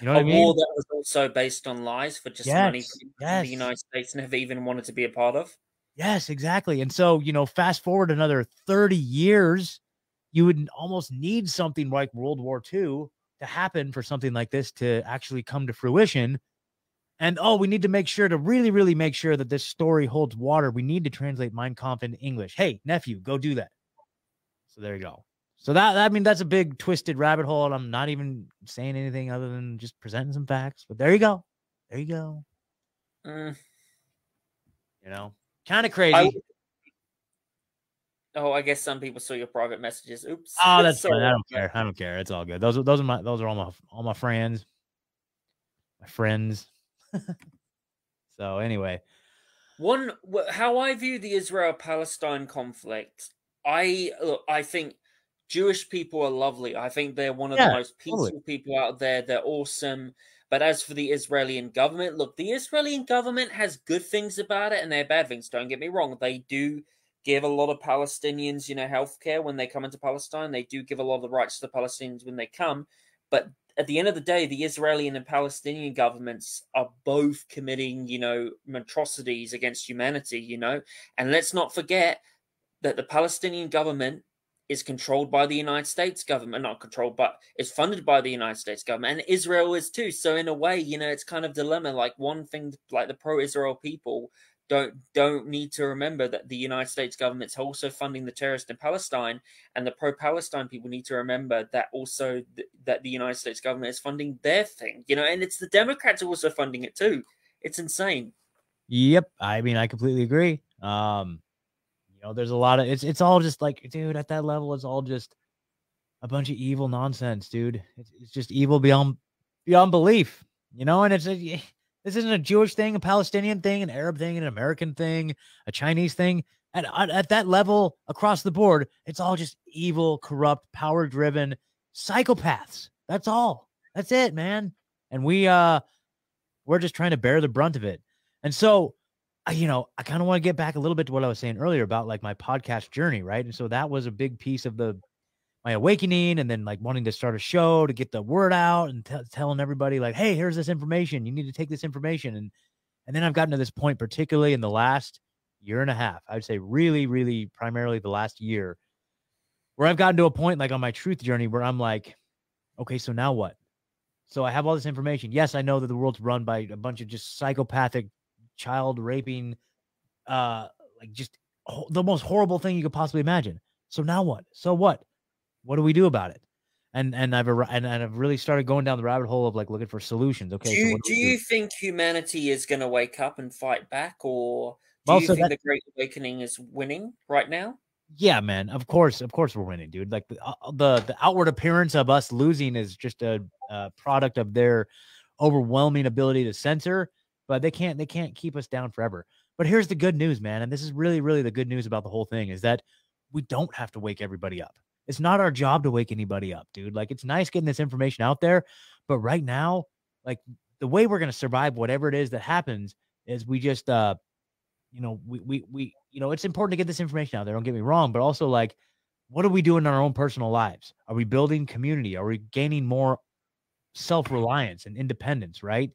You know a I mean? war that was also based on lies for just yes, money yes. the United States never even wanted to be a part of. Yes, exactly. And so, you know, fast forward another 30 years, you would almost need something like World War II to happen for something like this to actually come to fruition. And oh, we need to make sure to really, really make sure that this story holds water. We need to translate Mein Kampf into English. Hey, nephew, go do that. So there you go. So that I mean that's a big twisted rabbit hole, and I'm not even saying anything other than just presenting some facts. But there you go, there you go. Mm. You know, kind of crazy. I, oh, I guess some people saw your private messages. Oops. Oh, that's [LAUGHS] fine. I don't care. I don't care. It's all good. Those are those are my those are all my all my friends, my friends. [LAUGHS] so anyway, one how I view the Israel Palestine conflict. I look. I think Jewish people are lovely. I think they're one of yeah, the most peaceful totally. people out there. They're awesome. But as for the Israeli government, look, the Israeli government has good things about it and they have bad things. Don't get me wrong. They do give a lot of Palestinians, you know, healthcare when they come into Palestine. They do give a lot of the rights to the Palestinians when they come. But at the end of the day, the Israeli and the Palestinian governments are both committing, you know, atrocities against humanity, you know. And let's not forget that the Palestinian government is controlled by the United States government, not controlled, but is funded by the United States government, and Israel is too. So in a way, you know, it's kind of dilemma. Like one thing, like the pro-Israel people don't don't need to remember that the United States government's also funding the terrorists in Palestine, and the pro-Palestine people need to remember that also th- that the United States government is funding their thing, you know, and it's the Democrats also funding it too. It's insane. Yep, I mean, I completely agree. Um, know, there's a lot of it's it's all just like, dude, at that level, it's all just a bunch of evil nonsense, dude. It's, it's just evil beyond beyond belief, you know, and it's a [SIGHS] this isn't a Jewish thing, a Palestinian thing, an Arab thing, an American thing, a Chinese thing. At, at that level, across the board, it's all just evil, corrupt, power driven psychopaths. That's all. That's it, man. And we, uh, we're just trying to bear the brunt of it. And so, you know, I kind of want to get back a little bit to what I was saying earlier about like my podcast journey, right? And so that was a big piece of the my awakening and then like wanting to start a show to get the word out and t- telling everybody like hey here's this information. You need to take this information. And and then i've gotten to this point particularly in the last year and a half i would say really really primarily the last year where i've gotten to a point like on my truth journey where i'm like okay so now what? So i have all this information. Yes i know that the world's run by a bunch of just psychopathic child raping uh like just ho- the most horrible thing you could possibly imagine so now what so what what do we do about it? And and I've and, and I've really started going down the rabbit hole of like looking for solutions. Okay, do you, so do, do you think humanity is going to wake up and fight back, or do you think that, the Great Awakening is winning right now? Yeah, man. Of course, of course, we're winning, dude. Like the uh, the, the outward appearance of us losing is just a, a product of their overwhelming ability to censor, but they can't they can't keep us down forever. But here's the good news, man, and this is really really the good news about the whole thing is that we don't have to wake everybody up. It's not our job to wake anybody up, dude. Like it's nice getting this information out there, but right now, like the way we're gonna survive whatever it is that happens is we just uh you know, we we we you know, it's important to get this information out there, don't get me wrong, but also like what are we doing in our own personal lives? Are we building community? Are we gaining more self-reliance and independence, right?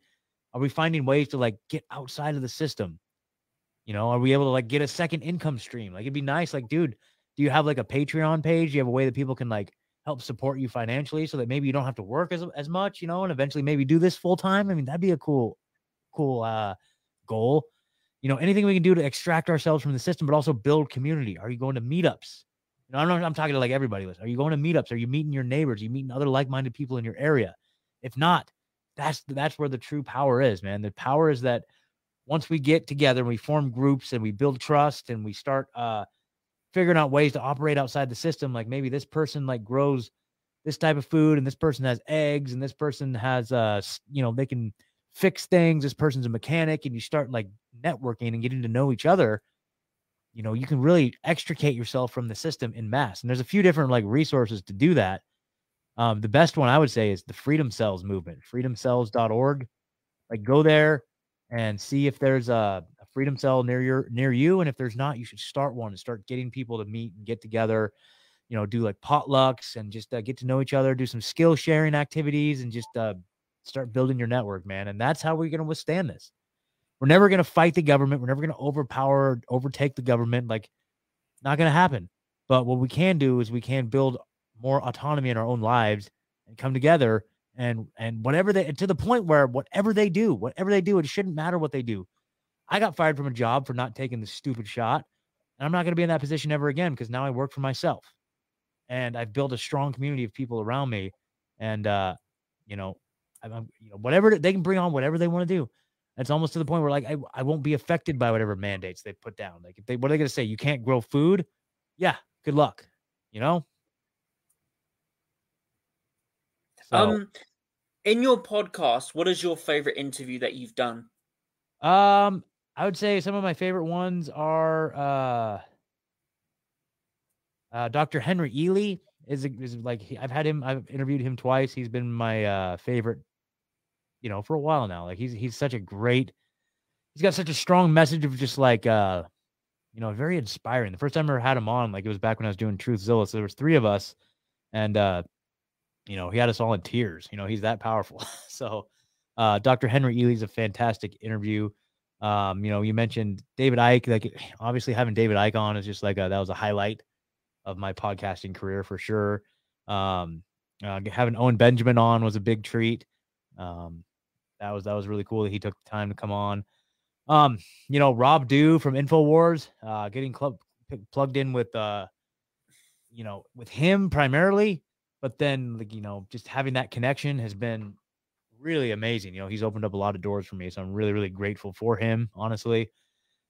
Are we finding ways to like get outside of the system? You know, are we able to like get a second income stream? Like it'd be nice, like, dude, do you have like a Patreon page? Do you have a way that people can like help support you financially so that maybe you don't have to work as as much, you know, and eventually maybe do this full time? I mean, that'd be a cool, cool uh goal. You know, anything we can do to extract ourselves from the system, but also build community. Are you going to meetups? You know, I'm, not, I'm talking to like everybody. Are you going to meetups? Are you meeting your neighbors? Are you meeting other like-minded people in your area? If not, that's that's where the true power is, man. The power is that once we get together and we form groups and we build trust and we start uh figuring out ways to operate outside the system. Like maybe this person like grows this type of food and this person has eggs and this person has uh you know they can fix things this person's a mechanic and you start like networking and getting to know each other you know you can really extricate yourself from the system in mass and there's a few different like resources to do that um the best one i would say is the freedom cells movement freedomcells.org like go there and see if there's a, freedom cell near your near you and if there's not you should start one and start getting people to meet and get together you know do like potlucks and just uh, get to know each other do some skill sharing activities and just uh, start building your network man and that's how we're going to withstand this. We're never going to fight the government. We're never going to overpower overtake the government. Like not going to happen. But what we can do is we can build more autonomy in our own lives and come together and and whatever they to the point where whatever they do whatever they do it shouldn't matter what they do I got fired from a job for not taking the stupid shot. And I'm not going to be in that position ever again because now I work for myself. And I've built a strong community of people around me. And, uh, you know, I'm, you know, whatever they can bring on, whatever they want to do. It's almost to the point where like I, I won't be affected by whatever mandates they put down. Like if they what are they gonna say? You can't grow food? Yeah, good luck. You know? So, um in your podcast, what is your favorite interview that you've done? Um, I would say some of my favorite ones are uh, uh, Dr. Henry Ealy is, is like I've had him. I've interviewed him twice. He's been my uh, favorite, you know, for a while now. Like he's he's such a great. He's got such a strong message of just like uh, you know, very inspiring. The first time I ever had him on, like it was back when I was doing Truthzilla. So there was three of us, and uh, you know, he had us all in tears. You know, he's that powerful. [LAUGHS] so, uh, Dr. Henry Ealy's a fantastic interview. Um, you know, you mentioned David Icke. Like, [SIGHS] obviously, having David Icke on is just like a, that was a highlight of my podcasting career for sure. Um, uh, having Owen Benjamin on was a big treat. Um, that was that was really cool that he took the time to come on. Um, you know, Rob Dew from InfoWars, uh, getting club plugged in with uh, you know, with him primarily, but then like, you know, just having that connection has been really amazing. You know, he's opened up a lot of doors for me. So I'm really, really grateful for him, honestly.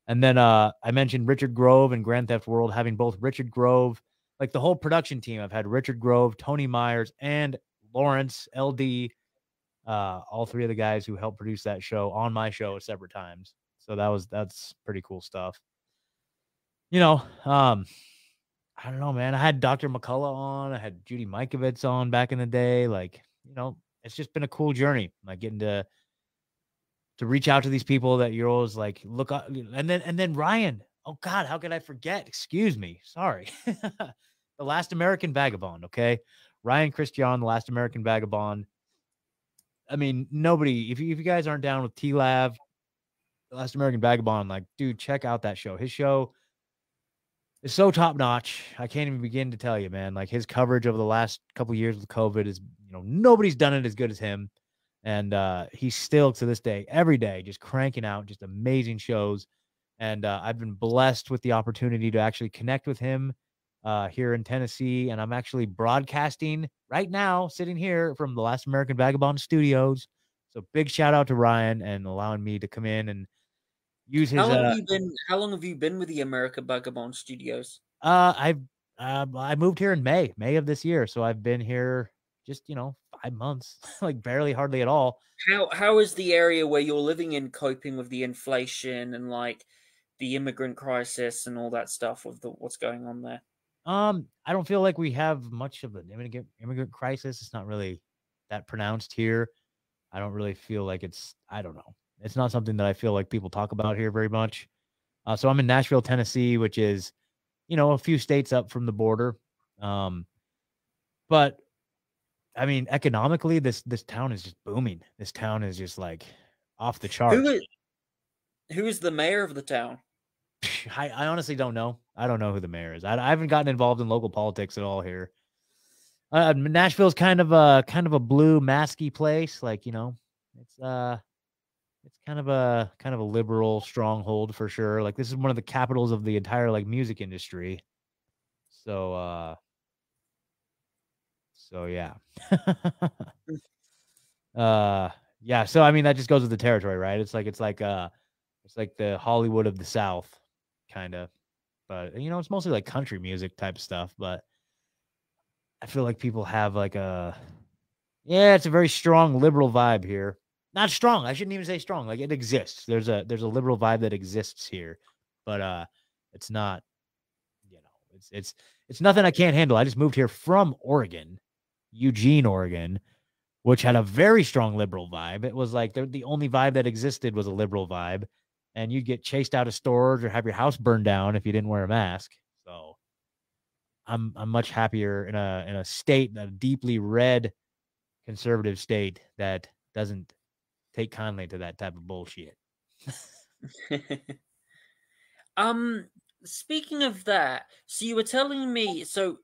And then uh I mentioned Richard Grove and Grand Theft World, having both Richard Grove, like the whole production team. I've had Richard Grove, Tony Myers, and Lawrence LD, uh, all three of the guys who helped produce that show on my show at separate times. So that was that's pretty cool stuff. You know, um, I don't know, man. I had Dr. McCullough on, I had Judy Mikovits on back in the day. Like, you know, it's just been a cool journey. Like getting to to reach out to these people that you're always like, look up and then and then Ryan. Oh God, how could I forget? Excuse me. Sorry. [LAUGHS] the last American vagabond, okay? Ryan Christian, the last American vagabond. I mean, nobody, if you, if you guys aren't down with T The Last American Vagabond, like, dude, check out that show. His show is so top notch. I can't even begin to tell you, man. Like his coverage over the last couple years with COVID is, you know, nobody's done it as good as him. And uh, he's still to this day, every day, just cranking out just amazing shows. And uh, I've been blessed with the opportunity to actually connect with him uh, here in Tennessee. And I'm actually broadcasting right now, sitting here from the Last American Vagabond Studios. So big shout out to Ryan and allowing me to come in and use his. How long uh, have you been? How long have you been with the America Vagabond Studios? Uh, I've uh, I moved here in May, May of this year, so I've been here just you know five months, [LAUGHS] like barely, hardly at all. How how is the area where you're living in coping with the inflation and like the immigrant crisis and all that stuff with the what's going on there? Um, I don't feel like we have much of an immigrant immigrant crisis. It's not really that pronounced here. I don't really feel like it's. I don't know. It's not something that I feel like people talk about here very much. Uh, so I'm in Nashville, Tennessee, which is, you know, a few states up from the border. Um, but I mean, economically, this this town is just booming. This town is just like off the charts. Who is who is the mayor of the town? [SIGHS] I, I honestly don't know. I don't know who the mayor is. I, I haven't gotten involved in local politics at all here. Uh, Nashville's kind of a kind of a blue masky place. Like you know, it's uh, it's kind of a kind of a liberal stronghold for sure. Like this is one of the capitals of the entire like music industry. So uh, so yeah, [LAUGHS] uh, yeah. So I mean, that just goes with the territory, right? It's like it's like uh, it's like the Hollywood of the South, kind of. But you know, it's mostly like country music type stuff, but I feel like people have like a yeah, it's a very strong liberal vibe here. Not strong. I shouldn't even say strong. Like it exists. There's a there's a liberal vibe that exists here, but uh, it's not. You know, it's it's it's nothing I can't handle. I just moved here from Oregon, Eugene, Oregon, which had a very strong liberal vibe. It was like the only vibe that existed was a liberal vibe, and you'd get chased out of stores or have your house burned down if you didn't wear a mask. So I'm I'm much happier in a in a state, a deeply red conservative state that doesn't take kindly to that type of bullshit. [LAUGHS] um speaking of that, so you were telling me so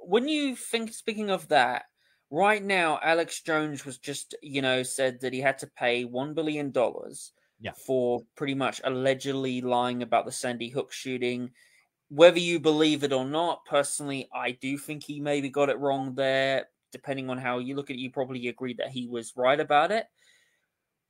when you think speaking of that, right now Alex Jones was just, you know, said that he had to pay 1 billion dollars yeah. for pretty much allegedly lying about the Sandy Hook shooting whether you believe it or not, personally, I do think he maybe got it wrong there. Depending on how you look at it, you probably agree that he was right about it.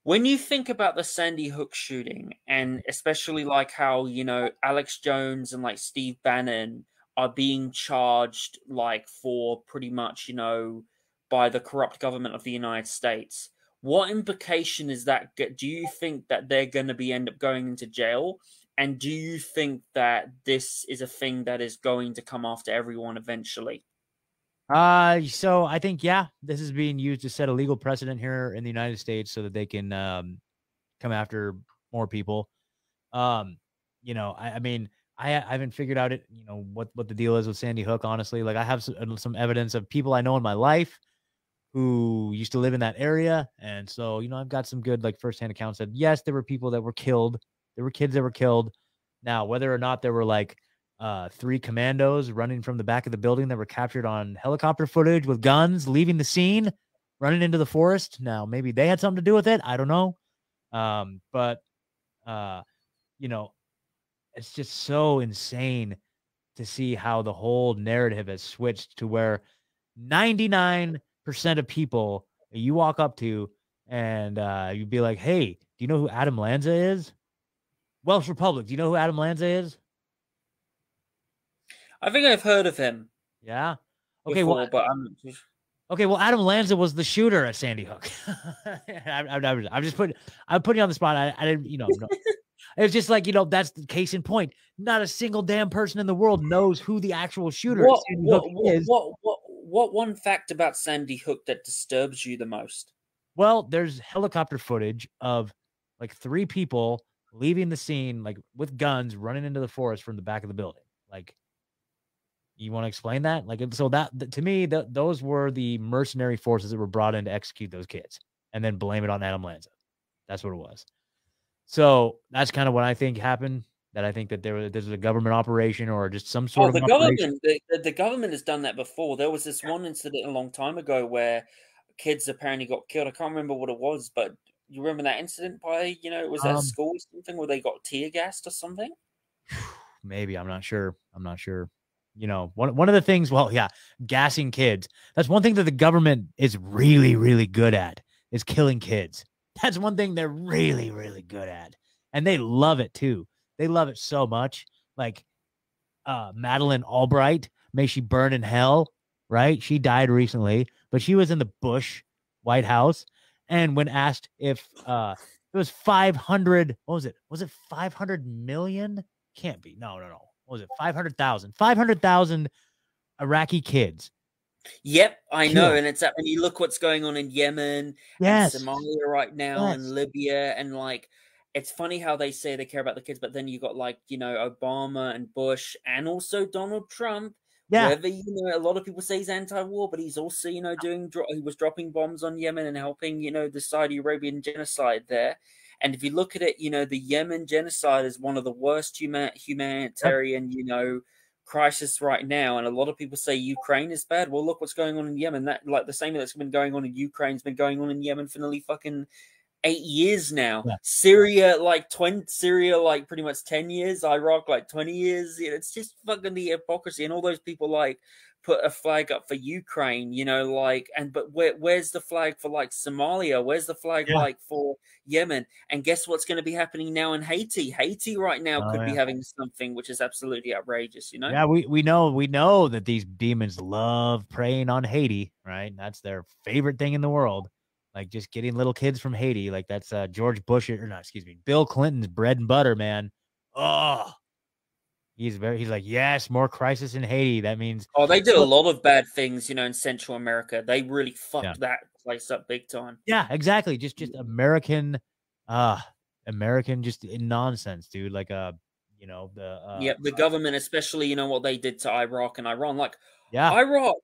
When you think about the Sandy Hook shooting, and especially like how, you know, Alex Jones and like Steve Bannon are being charged like for pretty much, you know, by the corrupt government of the United States. What implication is that? Do you think that they're going to be end up going into jail? And do you think that this is a thing that is going to come after everyone eventually? Uh, so I think yeah, this is being used to set a legal precedent here in the United States so that they can um, come after more people. Um, you know, I, I mean, I, I haven't figured out it. You know what what the deal is with Sandy Hook. Honestly, like I have some, uh, some evidence of people I know in my life who used to live in that area, and so you know I've got some good like firsthand accounts that yes, there were people that were killed there were kids that were killed. Now, whether or not there were like uh, three commandos running from the back of the building that were captured on helicopter footage with guns, leaving the scene, running into the forest. Now, maybe they had something to do with it. I don't know. Um, but Uh, you know, it's just so insane to see how the whole narrative has switched to where 99% of people you walk up to and uh, you'd be like, hey, do you know who Adam Lanza is? Welsh Republic. Do you know who Adam Lanza is? I think I've heard of him. Yeah. Okay. Before, well, but I'm. Okay, well, Adam Lanza was the shooter at Sandy Hook. [LAUGHS] I'm, I'm, I'm, just putting, I'm putting you on the spot. I, I didn't, you know, no. [LAUGHS] it's just like you know, that's the case in point. Not a single damn person in the world knows who the actual shooter what, what, what, what, what, what one fact about Sandy Hook that disturbs you the most? Well, there's helicopter footage of like three people leaving the scene, like with guns, running into the forest from the back of the building. Like you want to explain that? Like, so that to me, those were the mercenary forces that were brought in to execute those kids, and then blame it on Adam Lanza. That's what it was. So that's kind of what I think happened. That I think that there was, there's a government operation or just some sort oh, of the government. The, the government has done that before. There was this one incident a long time ago where kids apparently got killed. I can't remember what it was, but you remember that incident by you know it was at um, school or something where they got tear gassed or something. [SIGHS] Maybe I'm not sure. I'm not sure you know, one one of the things, well, yeah, gassing kids. That's one thing that the government is really, really good at is killing kids. [LAUGHS] That's one thing they're really, really good at. And they love it too. They love it so much. Like uh Madeleine Albright, may she burn in hell, right? She died recently, but she was in the Bush White House. And when asked if uh it was 500, what was it? Was it 500 million? Can't be. No, no, no what was it 500,000 500,000 Iraqi kids Yep, I know, and it's that when you look what's going on in Yemen, yes. Somalia right now, yes. and Libya, and like it's funny how they say they care about the kids, but then you got like you know Obama and Bush, and also Donald Trump. Yeah, whether you know a lot of people say he's anti-war, but he's also you know doing he was dropping bombs on Yemen and helping you know the Saudi Arabian genocide there. And if you look at it, you know, the Yemen genocide is one of the worst human, humanitarian, you know, crisis right now. And a lot of people say Ukraine is bad. Well, look what's going on in Yemen. That like the same that's been going on in Ukraine's been going on in Yemen for nearly fucking eight years now. Yeah. Syria, like twenty, Syria, like pretty much ten years. Iraq, like twenty years. It's just fucking the hypocrisy, and all those people like put a flag up for Ukraine, you know, like, and but where, where's the flag for like Somalia? Where's the flag yeah. like for Yemen? And guess what's going to be happening now in Haiti? Haiti right now oh, could yeah. be having something which is absolutely outrageous, you know? Yeah, we, we know we know that these demons love preying on Haiti, right? That's their favorite thing in the world. Like just getting little kids from Haiti, like that's uh, George Bush or not, excuse me, Bill Clinton's bread and butter, man. Oh, He's very he's like, yes, more crisis in Haiti. That means Oh, they did a lot of bad things, you know, in Central America. They really fucked yeah. that place up big time. Yeah, exactly. Just just American uh American just in nonsense, dude. Like uh you know, the uh Yeah, the government, especially, you know, what they did to Iraq and Iran. Like yeah, Iraq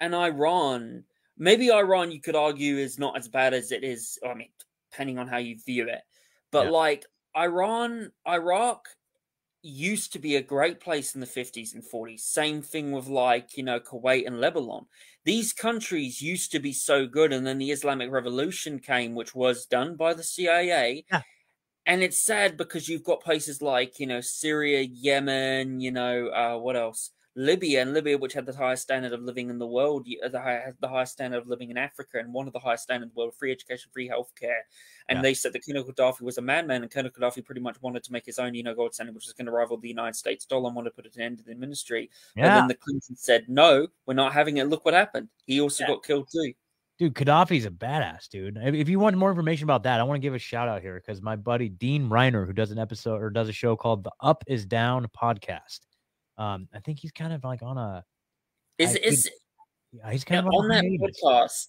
and Iran, maybe Iran you could argue is not as bad as it is, I mean, depending on how you view it. But yeah. like Iran, Iraq used to be a great place in the 50s and 40s. Same thing with like, you know, Kuwait and Lebanon. These countries used to be so good. And then the Islamic Revolution came, which was done by the CIA. Yeah. And it's sad because you've got places like, you know, Syria, Yemen, you know, uh, what else? Libya and Libya, which had the highest standard of living in the world, the, high, the highest standard of living in Africa, and one of the highest standards in the world, free education, free healthcare. And yeah. they said that Colonel Gaddafi was a madman, and Colonel Gaddafi pretty much wanted to make his own, you know, gold standard, which was going to rival the United States dollar, and wanted to put an end to the ministry. Yeah. And then the Clintons said, "No, we're not having it." Look what happened. He also yeah. got killed too. Dude, Gaddafi's a badass, dude. If you want more information about that, I want to give a shout out here because my buddy Dean Reiner, who does an episode or does a show called the Up Is Down podcast, um, I think he's kind of like on a. Is is yeah, he's kind yeah, of on, on that podcast?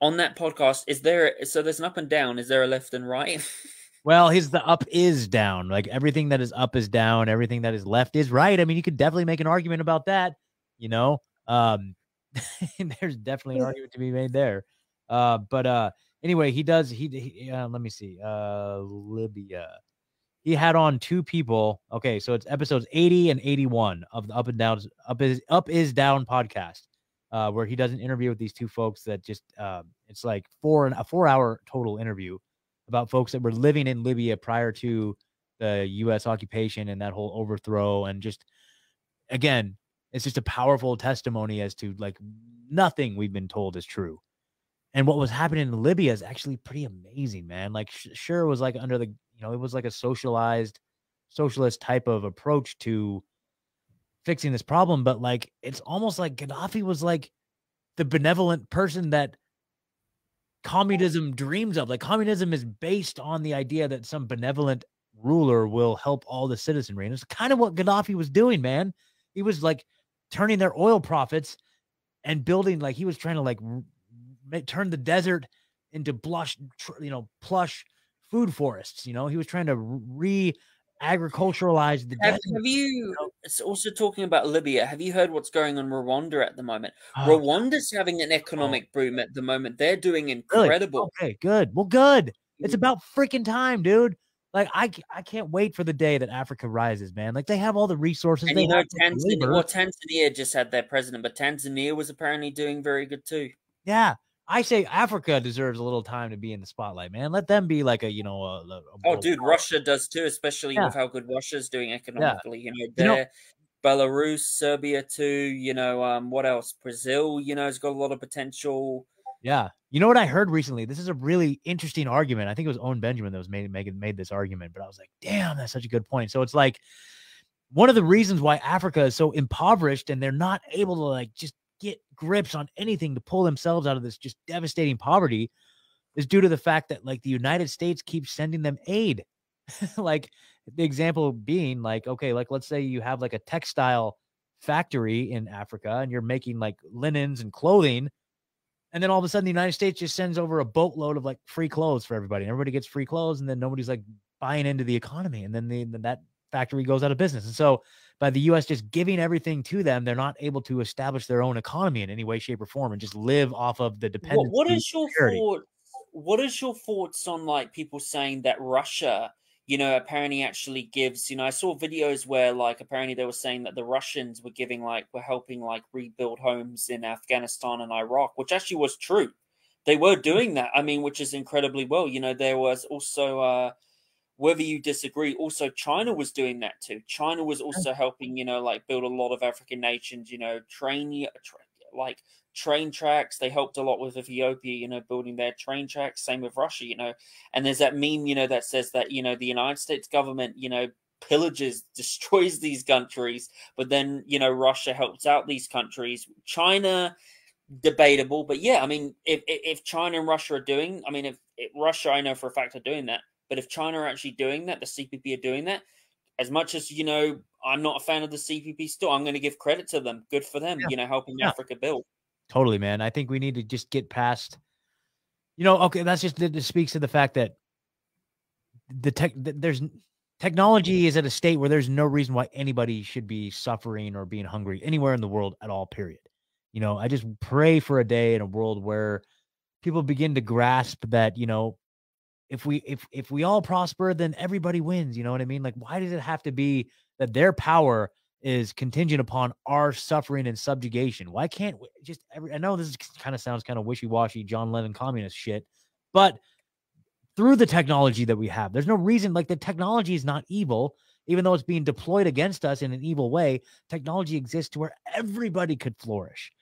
On that podcast, is there so there's an up and down? Is there a left and right? [LAUGHS] well, his the up is down. Like everything that is up is down. Everything that is left is right. I mean, you could definitely make an argument about that. You know, um, [LAUGHS] there's definitely an [LAUGHS] argument to be made there. Uh, but uh, anyway, he does. He, he uh, let me see. Uh, Libya he had on two people. Okay, so it's episodes 80 and 81 of the Up and Down Up is Up is Down podcast, uh, where he does an interview with these two folks that just uh, it's like four a four hour total interview about folks that were living in Libya prior to the U.S. occupation and that whole overthrow, and just again, it's just a powerful testimony as to like nothing we've been told is true. And what was happening in Libya is actually pretty amazing, man. Like, sure, was like under the, you know, it was like a socialized, socialist type of approach to fixing this problem, but like, it's almost like Gaddafi was like the benevolent person that communism dreams of. Like, communism is based on the idea that some benevolent ruler will help all the citizenry. And it's kind of what Gaddafi was doing, man. He was like turning their oil profits and building, like, he was trying to like turn the desert into blush, you know, plush food forests. You know, he was trying to re agriculturalize the have, have you, you know? it's also talking about Libya? Have you heard what's going on in Rwanda at the moment? Oh, Rwanda's having an economic boom at the moment. They're doing really? incredible. Okay, good. Well, good. It's Mm. about freaking time, dude. Like I, I can't wait for the day that Africa rises, man. Like they have all the resources. And they you know, Tanzania, well, Tanzania just had their president, but Tanzania was apparently doing very good too. Yeah, I say Africa deserves a little time to be in the spotlight, man. Let them be like a, you know, a, a Oh, dude, power. Russia does too, especially Yeah. with how good Russia's doing economically. You know, You know- Belarus, Serbia too. You know, um, what else? Brazil, you know, has got a lot of potential. Yeah. You know what I heard recently? This is a really interesting argument. I think it was Owen Benjamin that was made made, made this argument, but I was like, damn, that's such a good point. So it's like one of the reasons why Africa is so impoverished and they're not able to like just get grips on anything to pull themselves out of this just devastating poverty is due to the fact that like the United States keeps sending them aid. [LAUGHS] like the example being like, okay, like let's say you have like a textile factory in Africa and you're making like linens and clothing. And then all of a sudden, the United States just sends over a boatload of like free clothes for everybody. Everybody gets free clothes, and then nobody's like buying into the economy. And then the, then that factory goes out of business. And so, by the U.S. just giving everything to them, they're not able to establish their own economy in any way, shape, or form, and just live off of the What, what is your security. thoughts? What is your thoughts on like people saying that Russia, you know, apparently actually gives? You know, I saw videos where like apparently they were saying that the Russians were giving like were helping like rebuild homes in Afghanistan and Iraq, which actually was true. They were doing that. I mean, which is incredibly well. You know, there was also uh whether you disagree, also China was doing that too. China was also helping, you know, like build a lot of African nations, you know, train tra- like train tracks. They helped a lot with Ethiopia, you know, building their train tracks. Same with Russia, you know. And there's that meme, you know, that says that, you know, the United States government, you know, pillages, [LAUGHS] destroys these countries, but then, you know, Russia helps out these countries. China, debatable, but yeah, I mean, if if if China and Russia are doing, I mean, if, if Russia, I know for a fact are doing that, but if China are actually doing that, the CPP are doing that. As much as you know, I'm not a fan of the CPP. Still, I'm going to give credit to them. Good for them, Yeah. you know, helping Yeah. Africa build. Totally, man. I think we need to just get past, you know, okay, that's just that speaks to the fact that the tech there's technology is at a state where there's no reason why anybody should be suffering or being hungry anywhere in the world at all, period. You know, I just pray for a day in a world where people begin to grasp that, you know, if we if if we all prosper, then everybody wins. You know what I mean? Like, why does it have to be that their power is contingent upon our suffering and subjugation? Why can't we just every? I know this kind of sounds kind of wishy washy, John Lennon communist shit, but through the technology that we have, there's no reason like the technology is not evil, even though it's being deployed against us in an evil way. Technology exists to where everybody could flourish.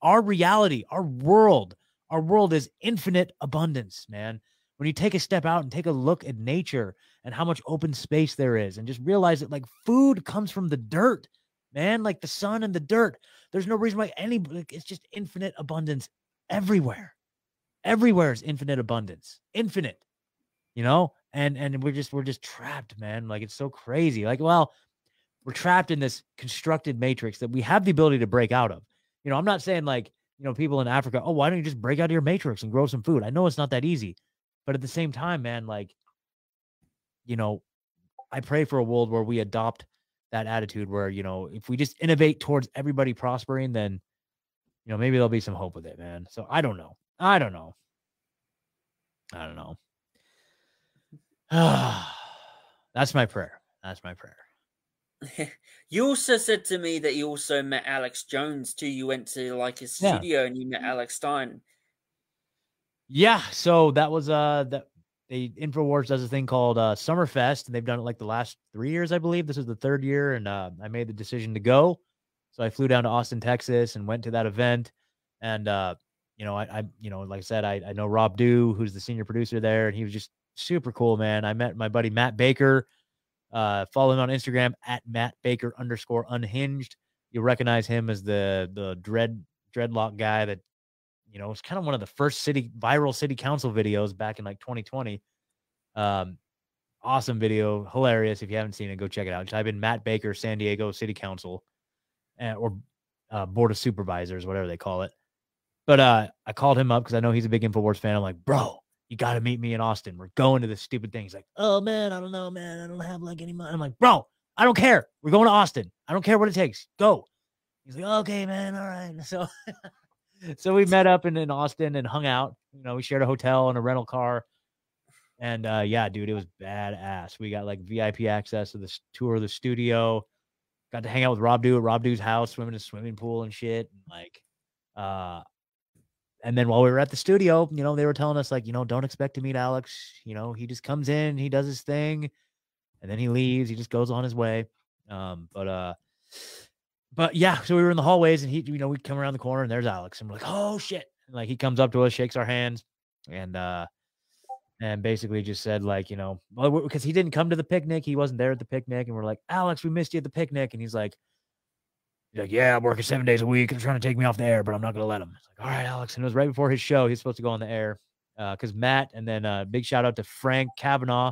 Our reality, our world, our world is infinite abundance, man when you take a step out and take a look at nature and how much open space there is and just realize that like food comes from the dirt man like the sun and the dirt. There's no reason why any like, it's just infinite abundance everywhere. Everywhere is infinite abundance infinite you know? And and we're just we're just trapped man like it's so crazy. Like well we're trapped in this constructed matrix that we have the ability to break out of. You know i'm not saying like you know people in africa oh why don't you just break out of your matrix and grow some food? I know it's not that easy but at the same time, man, like, you know, I pray for a world where we adopt that attitude where, you know, if we just innovate towards everybody prospering, then, you know, maybe there'll be some hope with it, man. So I don't know. I don't know. I don't know. [SIGHS] That's my prayer. That's my prayer. [LAUGHS] you also said to me that you also met Alex Jones too. You went to like his Yeah. studio and you met Alex Stein. Yeah, so that was uh that they Infowars does a thing called uh, Summerfest, and they've done it like the last three years, I believe. This is the third year, and uh, I made the decision to go. So I flew down to Austin, Texas, and went to that event. And uh, you know, I, I, you know, like I said, I, I know Rob Dew, who's the senior producer there, and he was just super cool, man. I met my buddy Matt Baker. Uh, follow him on Instagram at Matt Baker underscore unhinged. You'll recognize him as the the dread dreadlock guy that you know, it was kind of one of the first city viral city council videos back in like 2020. Um, awesome video, hilarious. If you haven't seen it, go check it out. Type in Matt Baker, San Diego City Council, uh, or uh, Board of Supervisors, whatever they call it. But uh, I called him up because I know he's a big Infowars fan. I'm like, bro, you got to meet me in Austin. We're going to this stupid thing. He's like, oh man, I don't know, man. I don't have like any money. I'm like, bro, I don't care. We're going to Austin. I don't care what it takes. Go. He's like, okay, man. All right. [LAUGHS] So so we met up in, in Austin and hung out. You know, we shared a hotel and a rental car. And uh, yeah, dude, it was badass. We got like VIP access to this tour of the studio. Got to hang out with Rob Dew at Rob Dew's house, swimming in a swimming pool and shit. And like, uh, and then while we were at the studio, you know, they were telling us like, you know, don't expect to meet Alex. You know, he just comes in, he does his thing, and then he leaves. He just goes on his way. Um, but uh, but yeah, so we were in the hallways and he, you know, we come around the corner and there's Alex and we're like, oh shit. And like he comes up to us, shakes our hands and, uh, and basically just said like, you know, well, because he didn't come to the picnic. He wasn't there at the picnic. And we're like, Alex, we missed you at the picnic. And he's like, he's like, yeah, I'm working seven days a week. They're trying to take me off the air, but I'm not going to let him. It's like, all right, Alex. And it was right before his show. He's supposed to go on the air. Uh, cause Matt and then, uh, big shout out to Frank Cavanagh,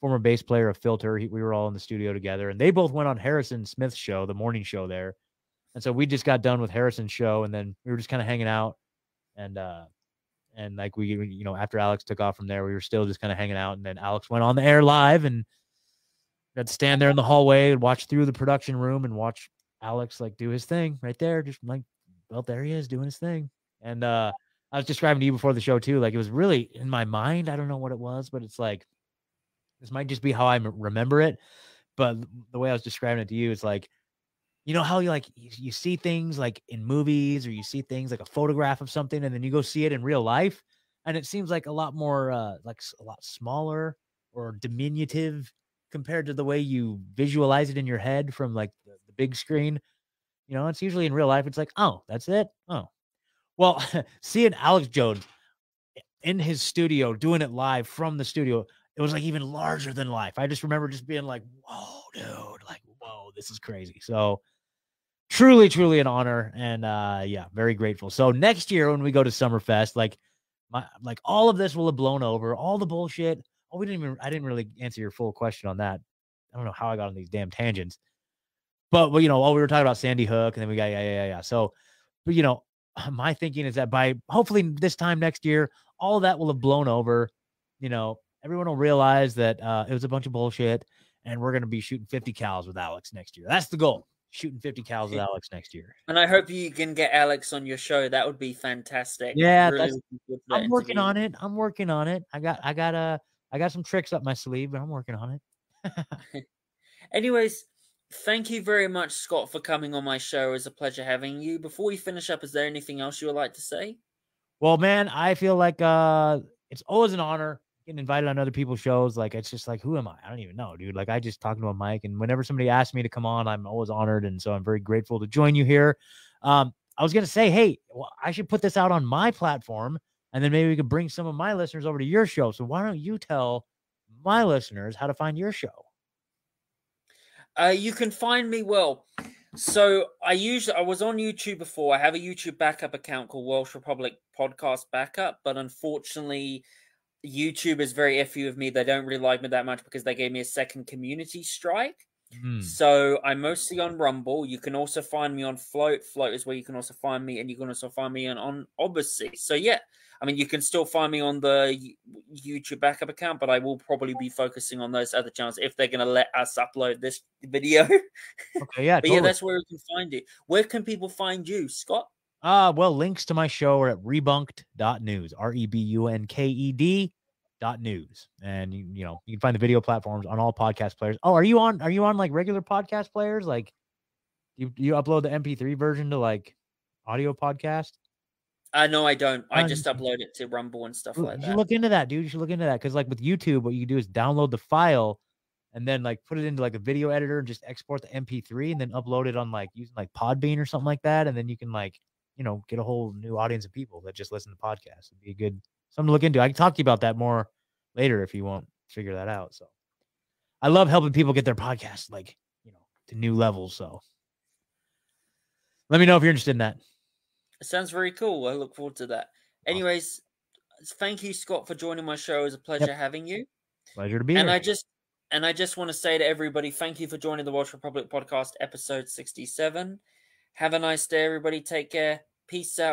former bass player of Filter. He, we were all in the studio together and they both went on Harrison Smith's show, the morning show there and so we just got done with Harrison's show, and then we were just kind of hanging out, and uh, and like we, you know, after Alex took off from there, we were still just kind of hanging out, and then Alex went on the air live, and to stand there in the hallway and watch through the production room and watch Alex like do his thing right there, just like, well, there he is doing his thing, and uh, I was describing to you before the show too, like it was really in my mind. I don't know what it was, but it's like this might just be how I remember it, but the way I was describing it to you is like you know how you like you, you, see things like in movies or you see things like a photograph of something and then you go see it in real life? And it seems like a lot more uh like a lot smaller or diminutive compared to the way you visualize it in your head from like the, the big screen. You know it's usually in real life it's like oh that's it? Oh. Well [LAUGHS] seeing alex jones in his studio doing it live from the studio it was like even larger than life. I just remember just being like whoa dude like whoa this is crazy. So truly, truly an honor. And uh yeah, very grateful. So next year when we go to Summerfest, like my like all of this will have blown over, all the bullshit. Oh, we didn't even I didn't really answer your full question on that. I don't know how I got on these damn tangents. But well, you know, all we were talking about Sandy Hook, and then we got yeah, yeah, yeah. So, but you know, [SIGHS] my thinking is that by hopefully this time next year, all that will have blown over. You know, everyone will realize that uh, it was a bunch of bullshit, and we're to be shooting 50 cows with Alex next year. That's the goal shooting 50 cows with Alex next year. And I hope you can get Alex on your show. That would be fantastic. Yeah, really I'm working on it. I'm working on it. I got I got uh I got some tricks up my sleeve, but I'm working on it. [LAUGHS] [LAUGHS] Anyways, thank you very much, Scott, for coming on my show. It was a pleasure having you. Before we finish up, is there anything else you would like to say? Well, man, I feel like uh it's always an honor getting invited on other people's shows. Like it's just like, who am I? I don't even know, dude. Like I just talking to a mic, and whenever somebody asks me to come on, I'm always honored, and so I'm very grateful to join you here. Um, I was gonna say, hey, well, I should put this out on my platform, and then maybe we could bring some of my listeners over to your show. So why don't you tell my listeners how to find your show? Uh, you can find me well. So I usually I was on YouTube before. I have a YouTube backup account called Welsh Republic Podcast Backup, but unfortunately YouTube is very iffy with me. They don't really like me that much because they gave me a second community strike. Mm. So I'm mostly on Rumble. You can also find me on Flote. Flote is where you can also find me, and you can also find me on, on Odysee. So yeah, I mean, you can still find me on the YouTube backup account, but I will probably be focusing on those other channels if they're going to let us upload this video. [LAUGHS] Okay, yeah, but totally. yeah, that's where you can find it. Where can people find you, Scott? Uh, well, links to my show are at rebunked.news, R E B U N K E D dot news. And you, you know, you can find the video platforms on all podcast players. Oh, are you on are you on like regular podcast players? Like you you upload the MP3 version to like audio podcast? Uh, no, I don't. I Uh, just upload it to Rumble and stuff like you that. should look into that, dude. You should look into that because, like, with YouTube, what you do is download the file and then like put it into like a video editor and just export the MP3 and then upload it on like using like Podbean or something like that, and then you can like you know get a whole new audience of people that just listen to podcasts. It'd be a good something to look into. I can talk to you about that more later if you want to figure that out. So, I love helping people get their podcasts like you know to new levels. So, let me know if you're interested in that. It sounds very cool. I look forward to that. Anyways, thank you, Scott, for joining my show. It was a pleasure having you. Pleasure to be and here. I just and I just want to say to everybody, thank you for joining the Welsh Republic podcast, episode 67. Have a nice day, everybody. Take care. Peace out.